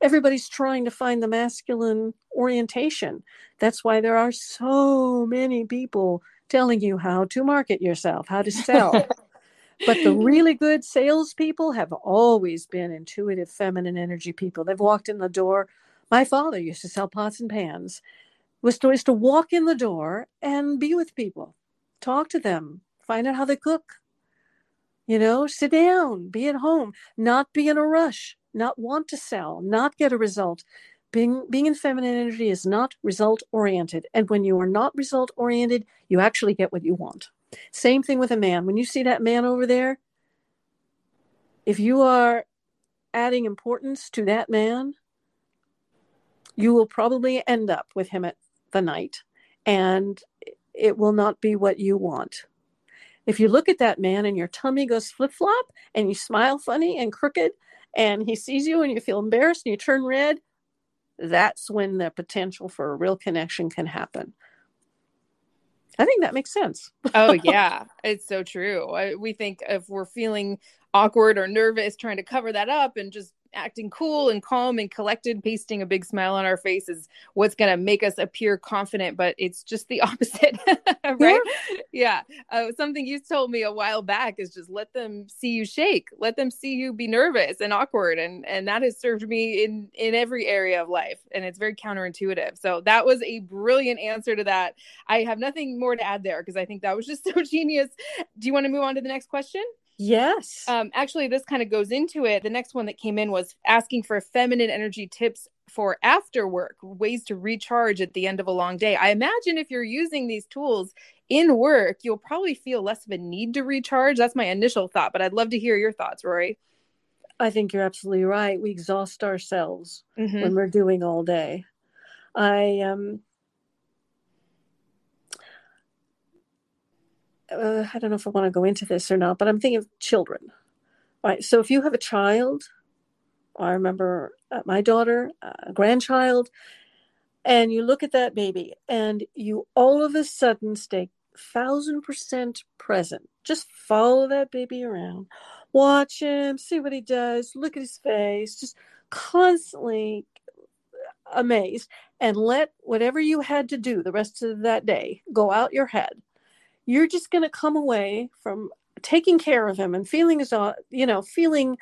everybody's trying to find the masculine orientation. That's why there are so many people telling you how to market yourself, how to sell. but the really good salespeople have always been intuitive feminine energy people. They've walked in the door. My father used to sell pots and pans. Was to, was to walk in the door and be with people, talk to them, find out how they cook. You know, sit down, be at home, not be in a rush not want to sell, not get a result. Being, being in feminine energy is not result oriented. And when you are not result oriented, you actually get what you want. Same thing with a man. When you see that man over there, if you are adding importance to that man, you will probably end up with him at the night and it will not be what you want. If you look at that man and your tummy goes flip flop and you smile funny and crooked, and he sees you and you feel embarrassed and you turn red, that's when the potential for a real connection can happen. I think that makes sense. oh, yeah. It's so true. We think if we're feeling awkward or nervous, trying to cover that up and just acting cool and calm and collected, pasting a big smile on our face is what's going to make us appear confident, but it's just the opposite, right? Yeah. yeah. Uh, something you told me a while back is just let them see you shake, let them see you be nervous and awkward, and and that has served me in in every area of life, and it's very counterintuitive. So that was a brilliant answer to that. I have nothing more to add there because I think that was just so genius. Do you want to move on to the next question? Yes. Um, actually, this kind of goes into it. The next one that came in was asking for feminine energy tips for after work, ways to recharge at the end of a long day. I imagine if you're using these tools in work, you'll probably feel less of a need to recharge. That's my initial thought, but I'd love to hear your thoughts, Rori. I think you're absolutely right. We exhaust ourselves mm-hmm. when we're doing all day. I um uh, I don't know if I want to go into this or not, but I'm thinking of children. Right. So if you have a child, I remember uh, my daughter, uh, a grandchild, and you look at that baby and you all of a sudden stay thousand percent present. Just follow that baby around, watch him, see what he does, look at his face, just constantly amazed, and let whatever you had to do the rest of that day go out your head you're just going to come away from taking care of him and feeling as you know feeling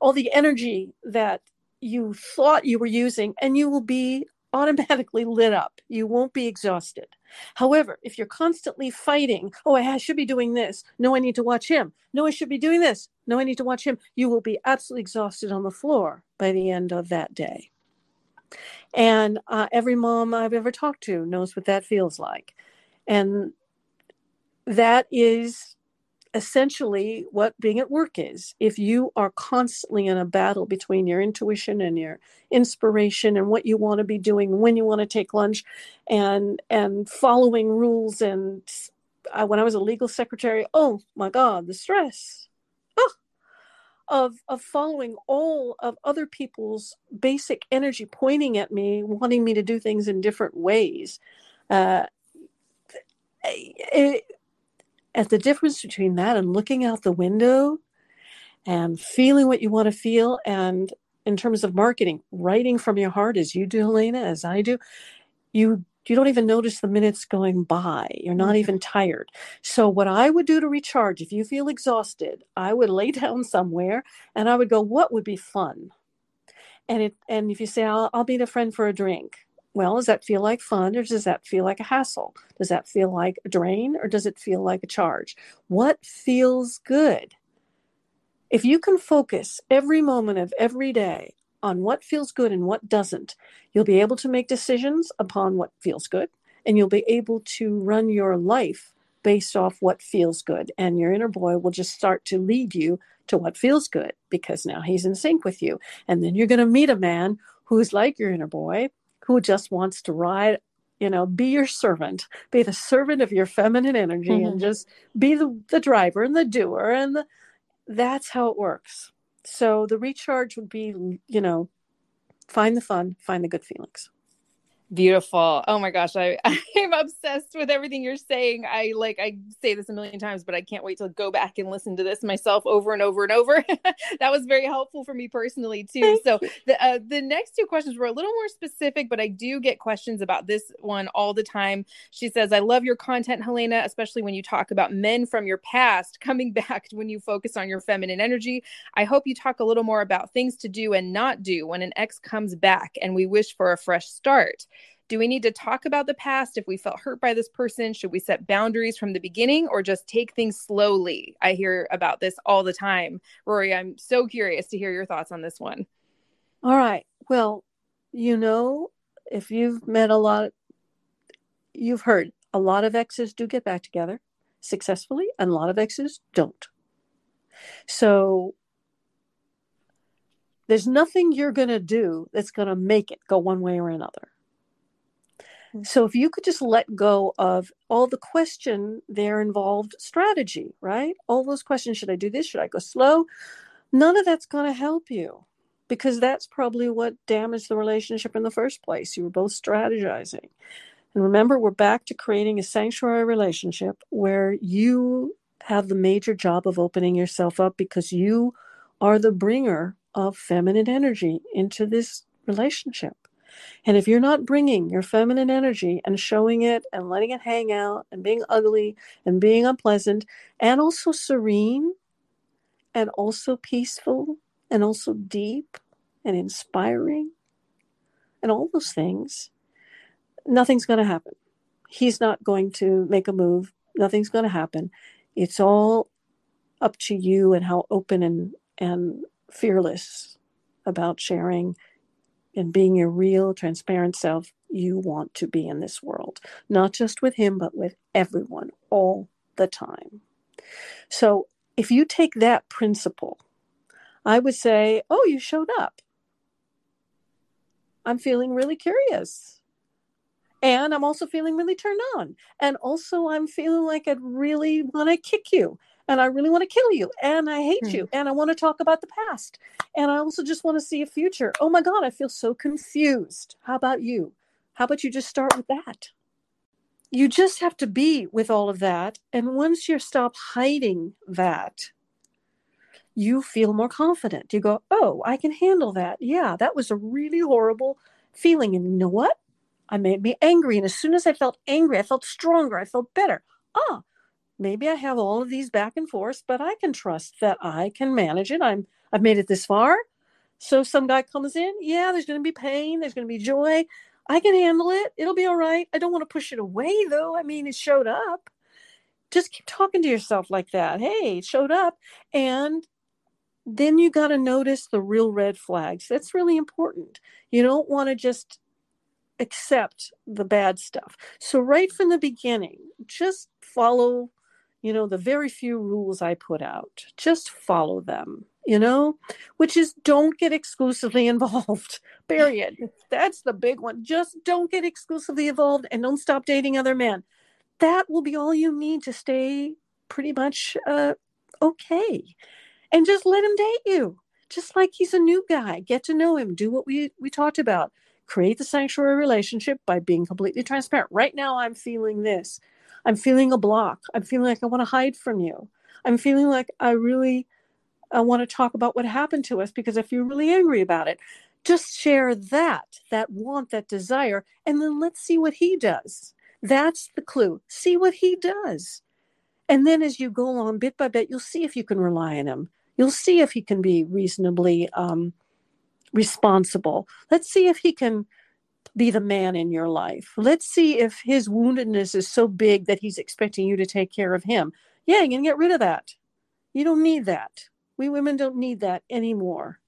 all the energy that you thought you were using and you will be automatically lit up. You won't be exhausted. However if you're constantly fighting oh i should be doing this. No i need to watch him. No i should be doing this. No i need to watch him you will be absolutely exhausted on the floor by the end of that day. And uh, every mom i've ever talked to knows what that feels like. And that is essentially what being at work is. If you are constantly in a battle between your intuition and your inspiration and what you want to be doing, when you want to take lunch, and and following rules, and uh, when I was a legal secretary, oh my God, the stress. Oh, of, of following all of other people's basic energy pointing at me, wanting me to do things in different ways. Uh, it, at the difference between that and looking out the window and feeling what you want to feel and in terms of marketing writing from your heart as you do helena as i do you you don't even notice the minutes going by. You're not mm-hmm. even tired. So what i would do to recharge if you feel exhausted i would lay down somewhere and i would go what would be fun? And it and if you say i'll, I'll meet a friend for a drink well, does that feel like fun or does that feel like a hassle? Does that feel like a drain or does it feel like a charge? What feels good? If you can focus every moment of every day on what feels good and what doesn't, you'll be able to make decisions upon what feels good and you'll be able to run your life based off what feels good. And your inner boy will just start to lead you to what feels good because now he's in sync with you. And then you're going to meet a man who's like your inner boy who just wants to ride you know be your servant be the servant of your feminine energy mm-hmm. and just be the, the driver and the doer. And the, that's how it works. So the recharge would be you know find the fun find the good feelings Beautiful. Oh my gosh, I I'm obsessed with everything you're saying. I like I say this a million times, but I can't wait to go back and listen to this myself over and over and over. that was very helpful for me personally too. So the uh, the next two questions were a little more specific, but I do get questions about this one all the time. She says, "I love your content, Helena, especially when you talk about men from your past coming back when you focus on your feminine energy. I hope you talk a little more about things to do and not do when an ex comes back and we wish for a fresh start." Do we need to talk about the past if we felt hurt by this person? Should we set boundaries from the beginning or just take things slowly? I hear about this all the time. Rori, I'm so curious to hear your thoughts on this one. All right. Well, you know, if you've met a lot, you've heard a lot of exes do get back together successfully, and a lot of exes don't. So there's nothing you're going to do that's going to make it go one way or another. So if you could just let go of all the question there involved strategy, right? All those questions, should I do this? Should I go slow? None of that's going to help you because that's probably what damaged the relationship in the first place. You were both strategizing. And remember, we're back to creating a sanctuary relationship where you have the major job of opening yourself up because you are the bringer of feminine energy into this relationship. And if you're not bringing your feminine energy and showing it and letting it hang out and being ugly and being unpleasant and also serene and also peaceful and also deep and inspiring and all those things, nothing's going to happen. He's not going to make a move. Nothing's going to happen. It's all up to you and how open and, and fearless about sharing and being your real, transparent self you want to be in this world, not just with him, but with everyone all the time. So if you take that principle, I would say, Oh, you showed up. I'm feeling really curious. And I'm also feeling really turned on. And also, I'm feeling like I'd really want to kick you and I really want to kill you and I hate mm. you and I want to talk about the past and I also just want to see a future. Oh my God, I feel so confused. How about you? How about you just start with that? You just have to be with all of that. And once you stop hiding that, you feel more confident. You go, oh, I can handle that. Yeah, that was a really horrible feeling. And you know what? I made me angry. And as soon as I felt angry, I felt stronger. I felt better. Ah, maybe I have all of these back and forth, but I can trust that I can manage it. I'm I've made it this far. So some guy comes in, yeah, there's going to be pain, there's going to be joy. I can handle it. It'll be all right. I don't want to push it away though. I mean, it showed up. Just keep talking to yourself like that. Hey, it showed up and then you got to notice the real red flags. That's really important. You don't want to just accept the bad stuff. So, right from the beginning, just follow you know, the very few rules I put out. Just follow them, you know, which is don't get exclusively involved, period. That's the big one. Just don't get exclusively involved and don't stop dating other men. That will be all you need to stay pretty much uh, okay. And just let him date you, just like he's a new guy. Get to know him, do what we, we talked about. Create the sanctuary relationship by being completely transparent. Right now, I'm feeling this I'm feeling a block. I'm feeling like I want to hide from you. I'm feeling like I really I want to talk about what happened to us because I feel really angry about it. Just share that, that want, that desire, and then let's see what he does. That's the clue. See what he does. And then as you go along bit by bit, you'll see if you can rely on him. You'll see if he can be reasonably um, responsible. Let's see if he can be the man in your life. Let's see if his woundedness is so big that he's expecting you to take care of him. Yeah, you can get rid of that. You don't need that. We women don't need that anymore.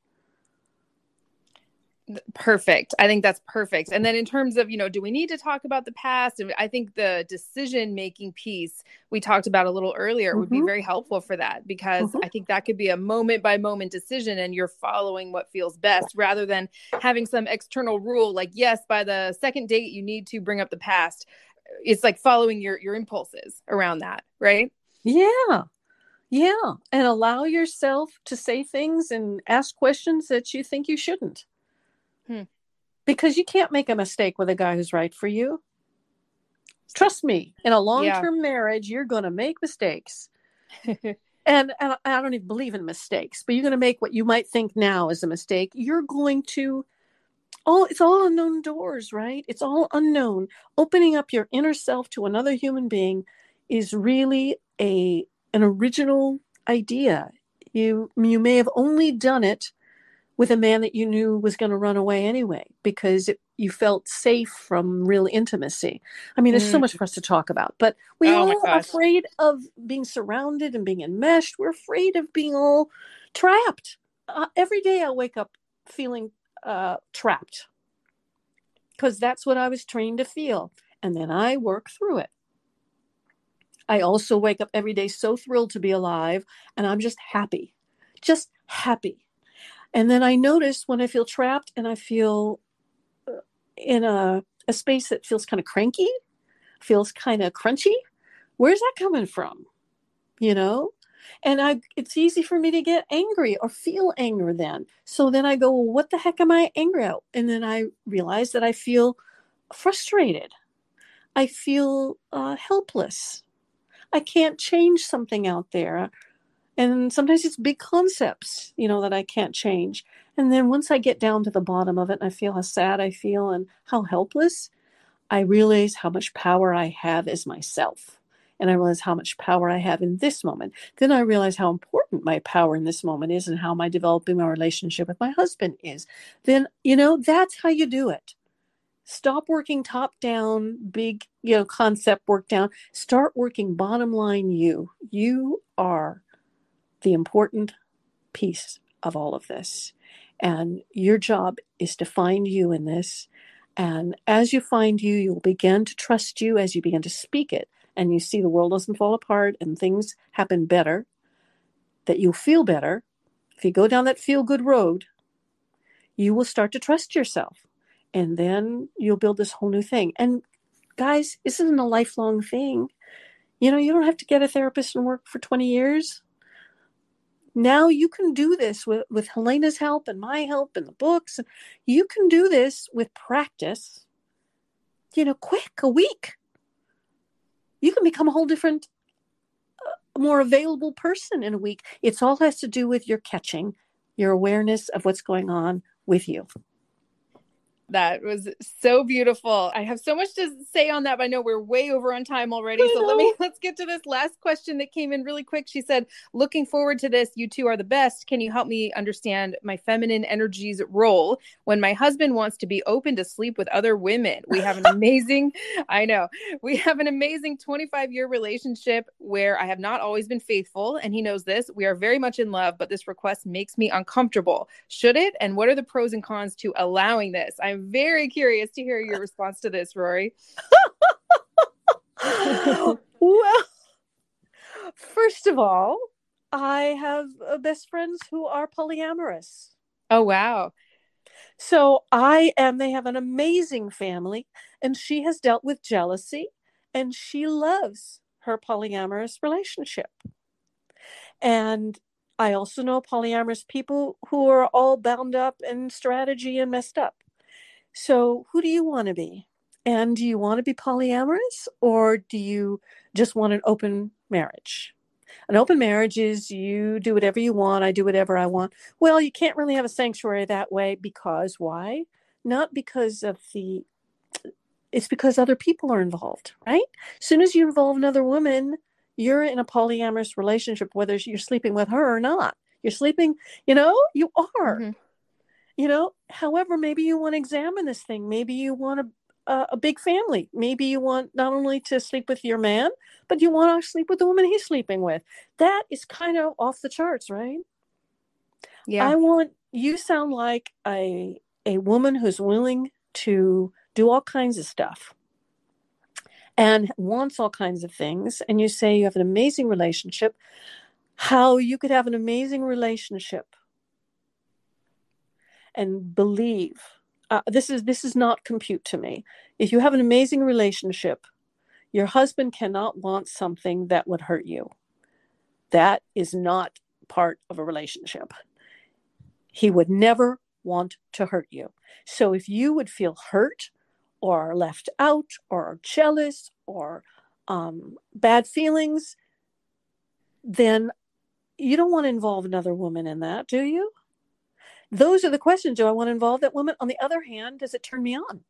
Perfect. I think that's perfect. And then in terms of, you know, do we need to talk about the past? And I think the decision making piece we talked about a little earlier mm-hmm. would be mm-hmm. very helpful for that because mm-hmm. I think that could be a moment by moment decision and you're following what feels best rather than having some external rule like yes, by the second date you need to bring up the past. It's like following your your impulses around that, right? Yeah. Yeah, and allow yourself to say things and ask questions that you think you shouldn't. Hmm. Because you can't make a mistake with a guy who's right for you. Trust me, in a long term yeah. marriage, you're going to make mistakes. and, and I don't even believe in mistakes, but you're going to make what you might think now is a mistake. You're going to all it's all unknown doors, right? It's all unknown. Opening up your inner self to another human being is really a an original idea. You you may have only done it with a man that you knew was going to run away anyway because it, you felt safe from real intimacy. I mean, there's mm. so much for us to talk about, but we oh all are afraid of being surrounded and being enmeshed. We're afraid of being all trapped. Uh, every day I wake up feeling uh, trapped because that's what I was trained to feel. And then I work through it. I also wake up every day so thrilled to be alive and I'm just happy, just happy and then I notice when I feel trapped and I feel uh, in a, a space that feels kind of cranky, feels kind of crunchy, where's that coming from? You know? And I it's easy for me to get angry or feel anger then. So then I go, well, what the heck am I angry at? And then I realize that I feel frustrated. I feel uh, helpless. I can't change something out there and sometimes it's big concepts you know that i can't change. And then once i get down to the bottom of it and i feel how sad i feel and how helpless i realize how much power i have as myself. And i realize how much power i have in this moment. Then i realize how important my power in this moment is and how my developing my relationship with my husband is. Then you know that's how you do it. Stop working top down big you know concept work down. Start working bottom line you. You are the important piece of all of this. And your job is to find you in this. And as you find you, you'll begin to trust you as you begin to speak it. And you see the world doesn't fall apart and things happen better, that you'll feel better. If you go down that feel good road, you will start to trust yourself. And then you'll build this whole new thing. And guys, this isn't a lifelong thing. You know, you don't have to get a therapist and work for 20 years now you can do this with, with Helena's help and my help and the books. You can do this with practice, you know, quick, a week. You can become a whole different, uh, more available person in a week. It's all has to do with your catching, your awareness of what's going on with you. That was so beautiful. I have so much to say on that, but I know we're way over on time already. So let me let's get to this last question that came in really quick. She said, "Looking forward to this. You two are the best. Can you help me understand my feminine energy's role when my husband wants to be open to sleep with other women? We have an amazing, I know, we have an amazing 25 year relationship where I have not always been faithful, and he knows this. We are very much in love, but this request makes me uncomfortable. Should it? And what are the pros and cons to allowing this? I'm very curious to hear your response to this, Rori. well, first of all, I have uh, best friends who are polyamorous. Oh, wow. So I am, they have an amazing family, and she has dealt with jealousy, and she loves her polyamorous relationship. And I also know polyamorous people who are all bound up in strategy and messed up. So, who do you want to be? And do you want to be polyamorous or do you just want an open marriage? An open marriage is you do whatever you want, I do whatever I want. Well, you can't really have a sanctuary that way because why? Not because of the it's because other people are involved, right? As soon as you involve another woman, you're in a polyamorous relationship, whether you're sleeping with her or not. You're sleeping, you know, you are. Mm-hmm you know however maybe you want to examine this thing. Maybe you want a, a, a big family. Maybe you want not only to sleep with your man but you want to sleep with the woman he's sleeping with. That is kind of off the charts right? Yeah. I want you sound like a a woman who's willing to do all kinds of stuff and wants all kinds of things, and you say you have an amazing relationship, how you could have an amazing relationship and believe uh, this is this is not compute to me. If you have an amazing relationship your husband cannot want something that would hurt you. That is not part of a relationship. He would never want to hurt you. So if you would feel hurt or left out or jealous or um, bad feelings then you don't want to involve another woman in that do you those are the questions. Do I want to involve that woman? On the other hand, does it turn me on?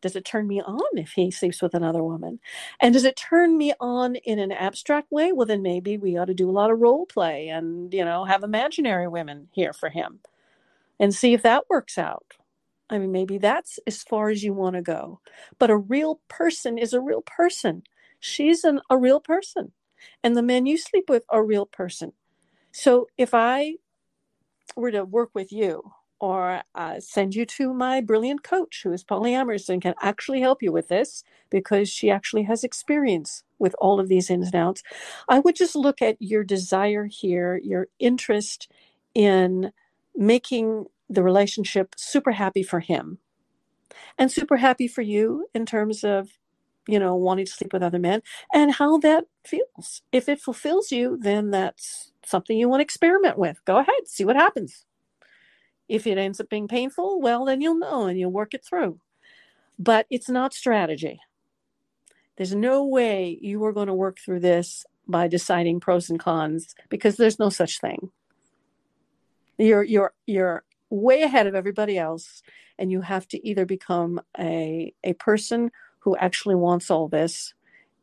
Does it turn me on if he sleeps with another woman? And does it turn me on in an abstract way? Well, then maybe we ought to do a lot of role play and, you know, have imaginary women here for him and see if that works out. I mean, maybe that's as far as you want to go. But a real person is a real person. She's an, a real person. And the men you sleep with are real person. So if I were to work with you or uh, send you to my brilliant coach who is polyamorous and can actually help you with this because she actually has experience with all of these ins and outs. I would just look at your desire here, your interest in making the relationship super happy for him and super happy for you in terms of you know wanting to sleep with other men and how that feels if it fulfills you then that's something you want to experiment with. Go ahead, see what happens. If it ends up being painful, well, then you'll know and you'll work it through. But it's not strategy. There's no way you are going to work through this by deciding pros and cons because there's no such thing. You're you're you're way ahead of everybody else and you have to either become a a person who actually wants all this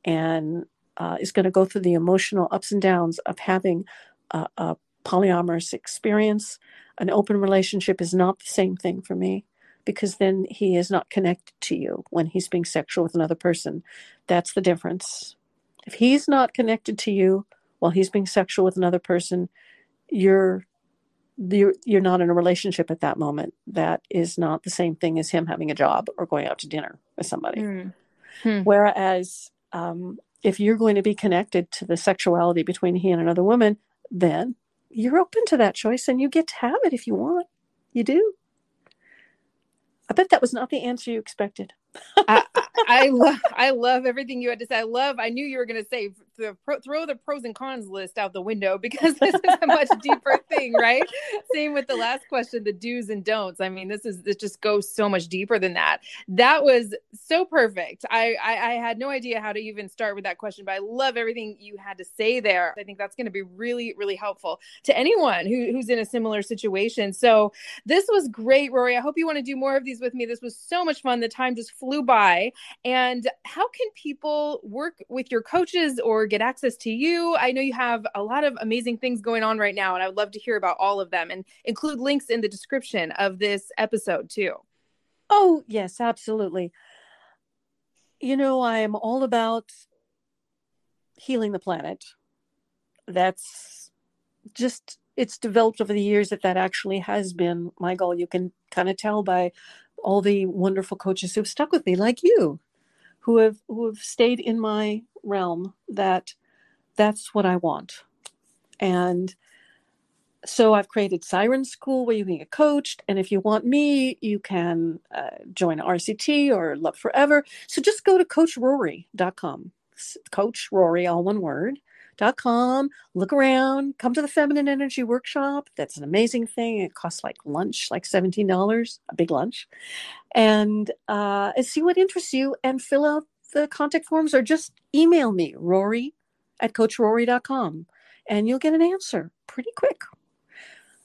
and uh, is going to go through the emotional ups and downs of having a, a polyamorous experience. An open relationship is not the same thing for me because then he is not connected to you when he's being sexual with another person. That's the difference. If he's not connected to you while he's being sexual with another person, you're you're, you're not in a relationship at that moment. That is not the same thing as him having a job or going out to dinner with somebody. Mm. Hmm. Whereas um, if you're going to be connected to the sexuality between he and another woman, then you're open to that choice and you get to have it if you want. You do. I bet that was not the answer you expected. I, I love I love everything you had to say. I love. I knew you were going to say the pro, throw the pros and cons list out the window because this is a much deeper thing, right? Same with the last question, the do's and don'ts. I mean, this is it just goes so much deeper than that. That was so perfect. I I, I had no idea how to even start with that question, but I love everything you had to say there. I think that's going to be really really helpful to anyone who, who's in a similar situation. So this was great, Rori. I hope you want to do more of these with me. This was so much fun. The time just flew by. And how can people work with your coaches or get access to you? I know you have a lot of amazing things going on right now, and I would love to hear about all of them and include links in the description of this episode too. Oh, yes, absolutely. You know, I am all about healing the planet. That's just it's developed over the years that that actually has been my goal. You can kind of tell by all the wonderful coaches who've stuck with me, like you, who have who have stayed in my realm. That that's what I want, and so I've created Siren School where you can get coached, and if you want me, you can uh, join RCT or Love Forever. So just go to CoachRori.com. Coach Rori, all one word, com. Look around, come to the Feminine Energy Workshop. That's an amazing thing. It costs like lunch, like $17, a big lunch. And, uh, and see what interests you and fill out the contact forms or just email me, Rori at CoachRori.com, and you'll get an answer pretty quick.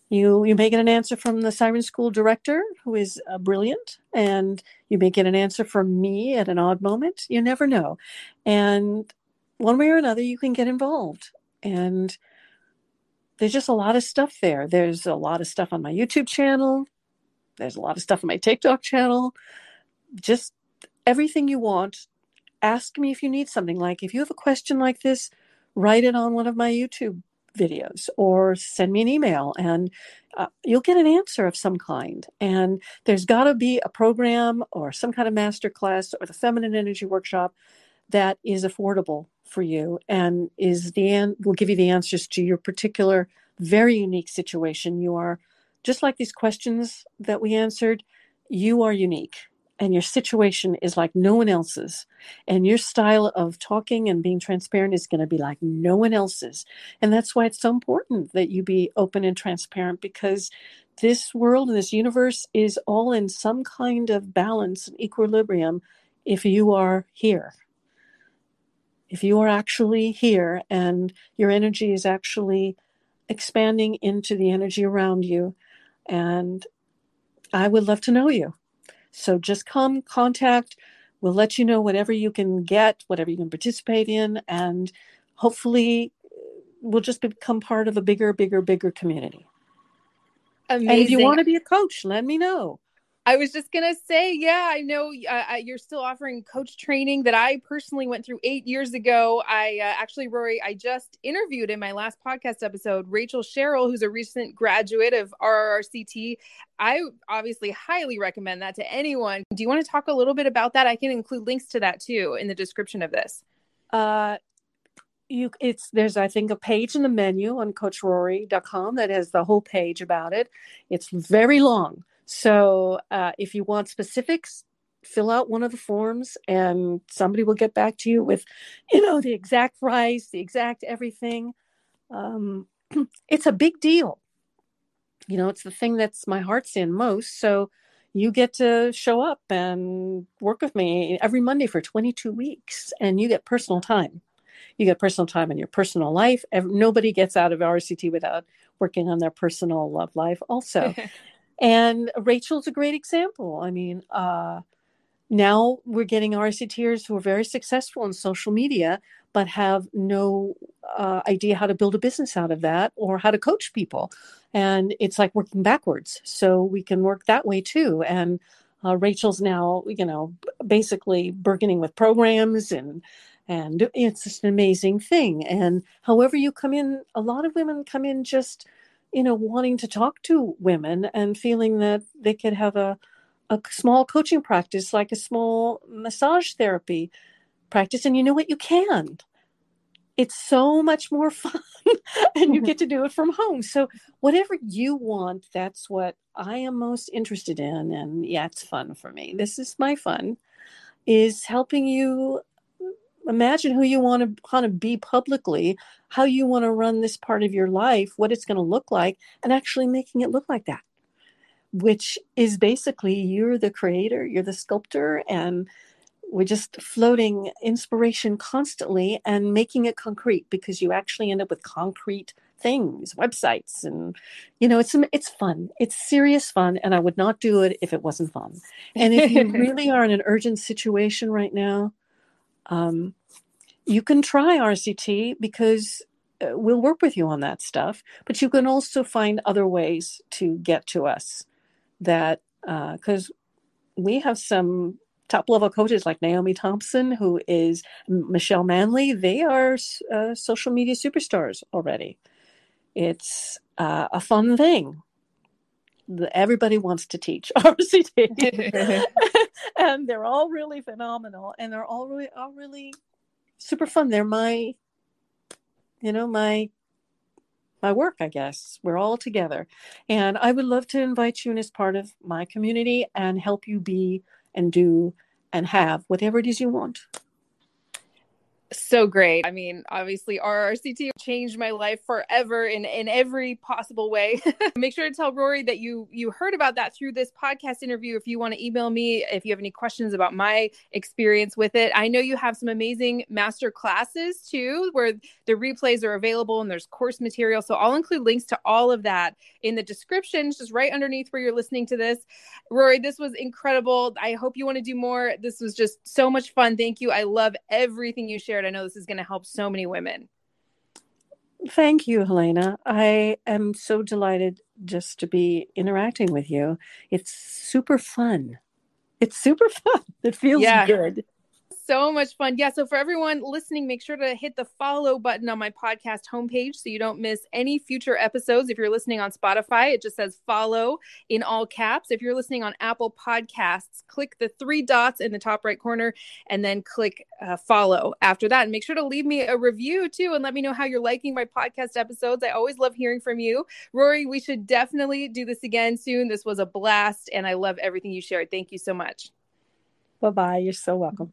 You, you may get an answer from the Siren School director, who is uh, brilliant, and you may get an answer from me at an odd moment. You never know. And one way or another, you can get involved. And there's just a lot of stuff there. There's a lot of stuff on my YouTube channel. There's a lot of stuff on my TikTok channel. Just everything you want. Ask me if you need something. Like if you have a question like this, write it on one of my YouTube videos or send me an email and uh, you'll get an answer of some kind. And there's got to be a program or some kind of master class or the feminine energy workshop that is affordable for you and is the an- will give you the answers to your particular very unique situation. You are just like these questions that we answered, you are unique and your situation is like no one else's and your style of talking and being transparent is going to be like no one else's. And that's why it's so important that you be open and transparent because this world and this universe is all in some kind of balance and equilibrium if you are here. If you are actually here and your energy is actually expanding into the energy around you and i would love to know you so just come contact. We'll let you know whatever you can get, whatever you can participate in, and hopefully uh, we'll just become part of a bigger, bigger, bigger community. Amazing. And if you want to be a coach, let me know. I was just gonna say, yeah, I know uh, you're still offering coach training that I personally went through eight years ago. I uh, actually, Rori, I just interviewed in my last podcast episode Rachel Sherrill, who's a recent graduate of RRCT. I obviously highly recommend that to anyone. Do you want to talk a little bit about that? I can include links to that too in the description of this. Uh, you it's there's i think a page in the menu on coachrori.com that has the whole page about it it's very long so uh, if you want specifics, fill out one of the forms and somebody will get back to you with, you know, the exact price, the exact everything. Um, it's a big deal. You know, it's the thing that's my heart's in most. So you get to show up and work with me every Monday for 22 weeks and you get personal time. You get personal time in your personal life. Nobody gets out of RCT without working on their personal love life also. And Rachel's a great example. I mean, uh, now we're getting RCTers who are very successful in social media, but have no uh, idea how to build a business out of that or how to coach people. And it's like working backwards. So we can work that way too. And uh, Rachel's now, you know, basically bargaining with programs and and it's just an amazing thing. And however you come in, a lot of women come in just you know, wanting to talk to women and feeling that they could have a, a small coaching practice, like a small massage therapy practice. And you know what? You can. It's so much more fun and you get to do it from home. So, whatever you want, that's what I am most interested in. And yeah, it's fun for me. This is my fun, is helping you imagine who you want to want to be publicly, how you want to run this part of your life, what it's going to look like, and actually making it look like that. Which is basically you're the creator, you're the sculptor, and we're just floating inspiration constantly and making it concrete because you actually end up with concrete things websites and you know it's it's fun it's serious fun and i would not do it if it wasn't fun and if you really are in an urgent situation right now um, you can try RCT because uh, we'll work with you on that stuff, but you can also find other ways to get to us that because uh, we have some top level coaches like Naomi Thompson, who is Michelle Manley. They are uh, social media superstars already. It's uh, a fun thing. Everybody wants to teach RCT, and they're all really phenomenal, and they're all really, all really super fun. They're my, you know, my my work, I guess. We're all together. And I would love to invite you in as part of my community and help you be and do and have whatever it is you want so great. I mean, obviously RRCT changed my life forever in in every possible way. Make sure to tell Rori that you you heard about that through this podcast interview. If you want to email me if you have any questions about my experience with it. I know you have some amazing master classes too where the replays are available and there's course material. So I'll include links to all of that in the description just right underneath where you're listening to this. Rori, this was incredible. I hope you want to do more. This was just so much fun. Thank you. I love everything you shared. I know this is going to help so many women. Thank you, Helena. I am so delighted just to be interacting with you. It's super fun. It's super fun. It feels yeah. good. So much fun. Yeah. So, for everyone listening, make sure to hit the follow button on my podcast homepage so you don't miss any future episodes. If you're listening on Spotify, it just says follow in all caps. If you're listening on Apple Podcasts, click the three dots in the top right corner and then click uh, follow after that. And make sure to leave me a review too and let me know how you're liking my podcast episodes. I always love hearing from you. Rori, we should definitely do this again soon. This was a blast and I love everything you shared. Thank you so much. Bye bye. You're so welcome.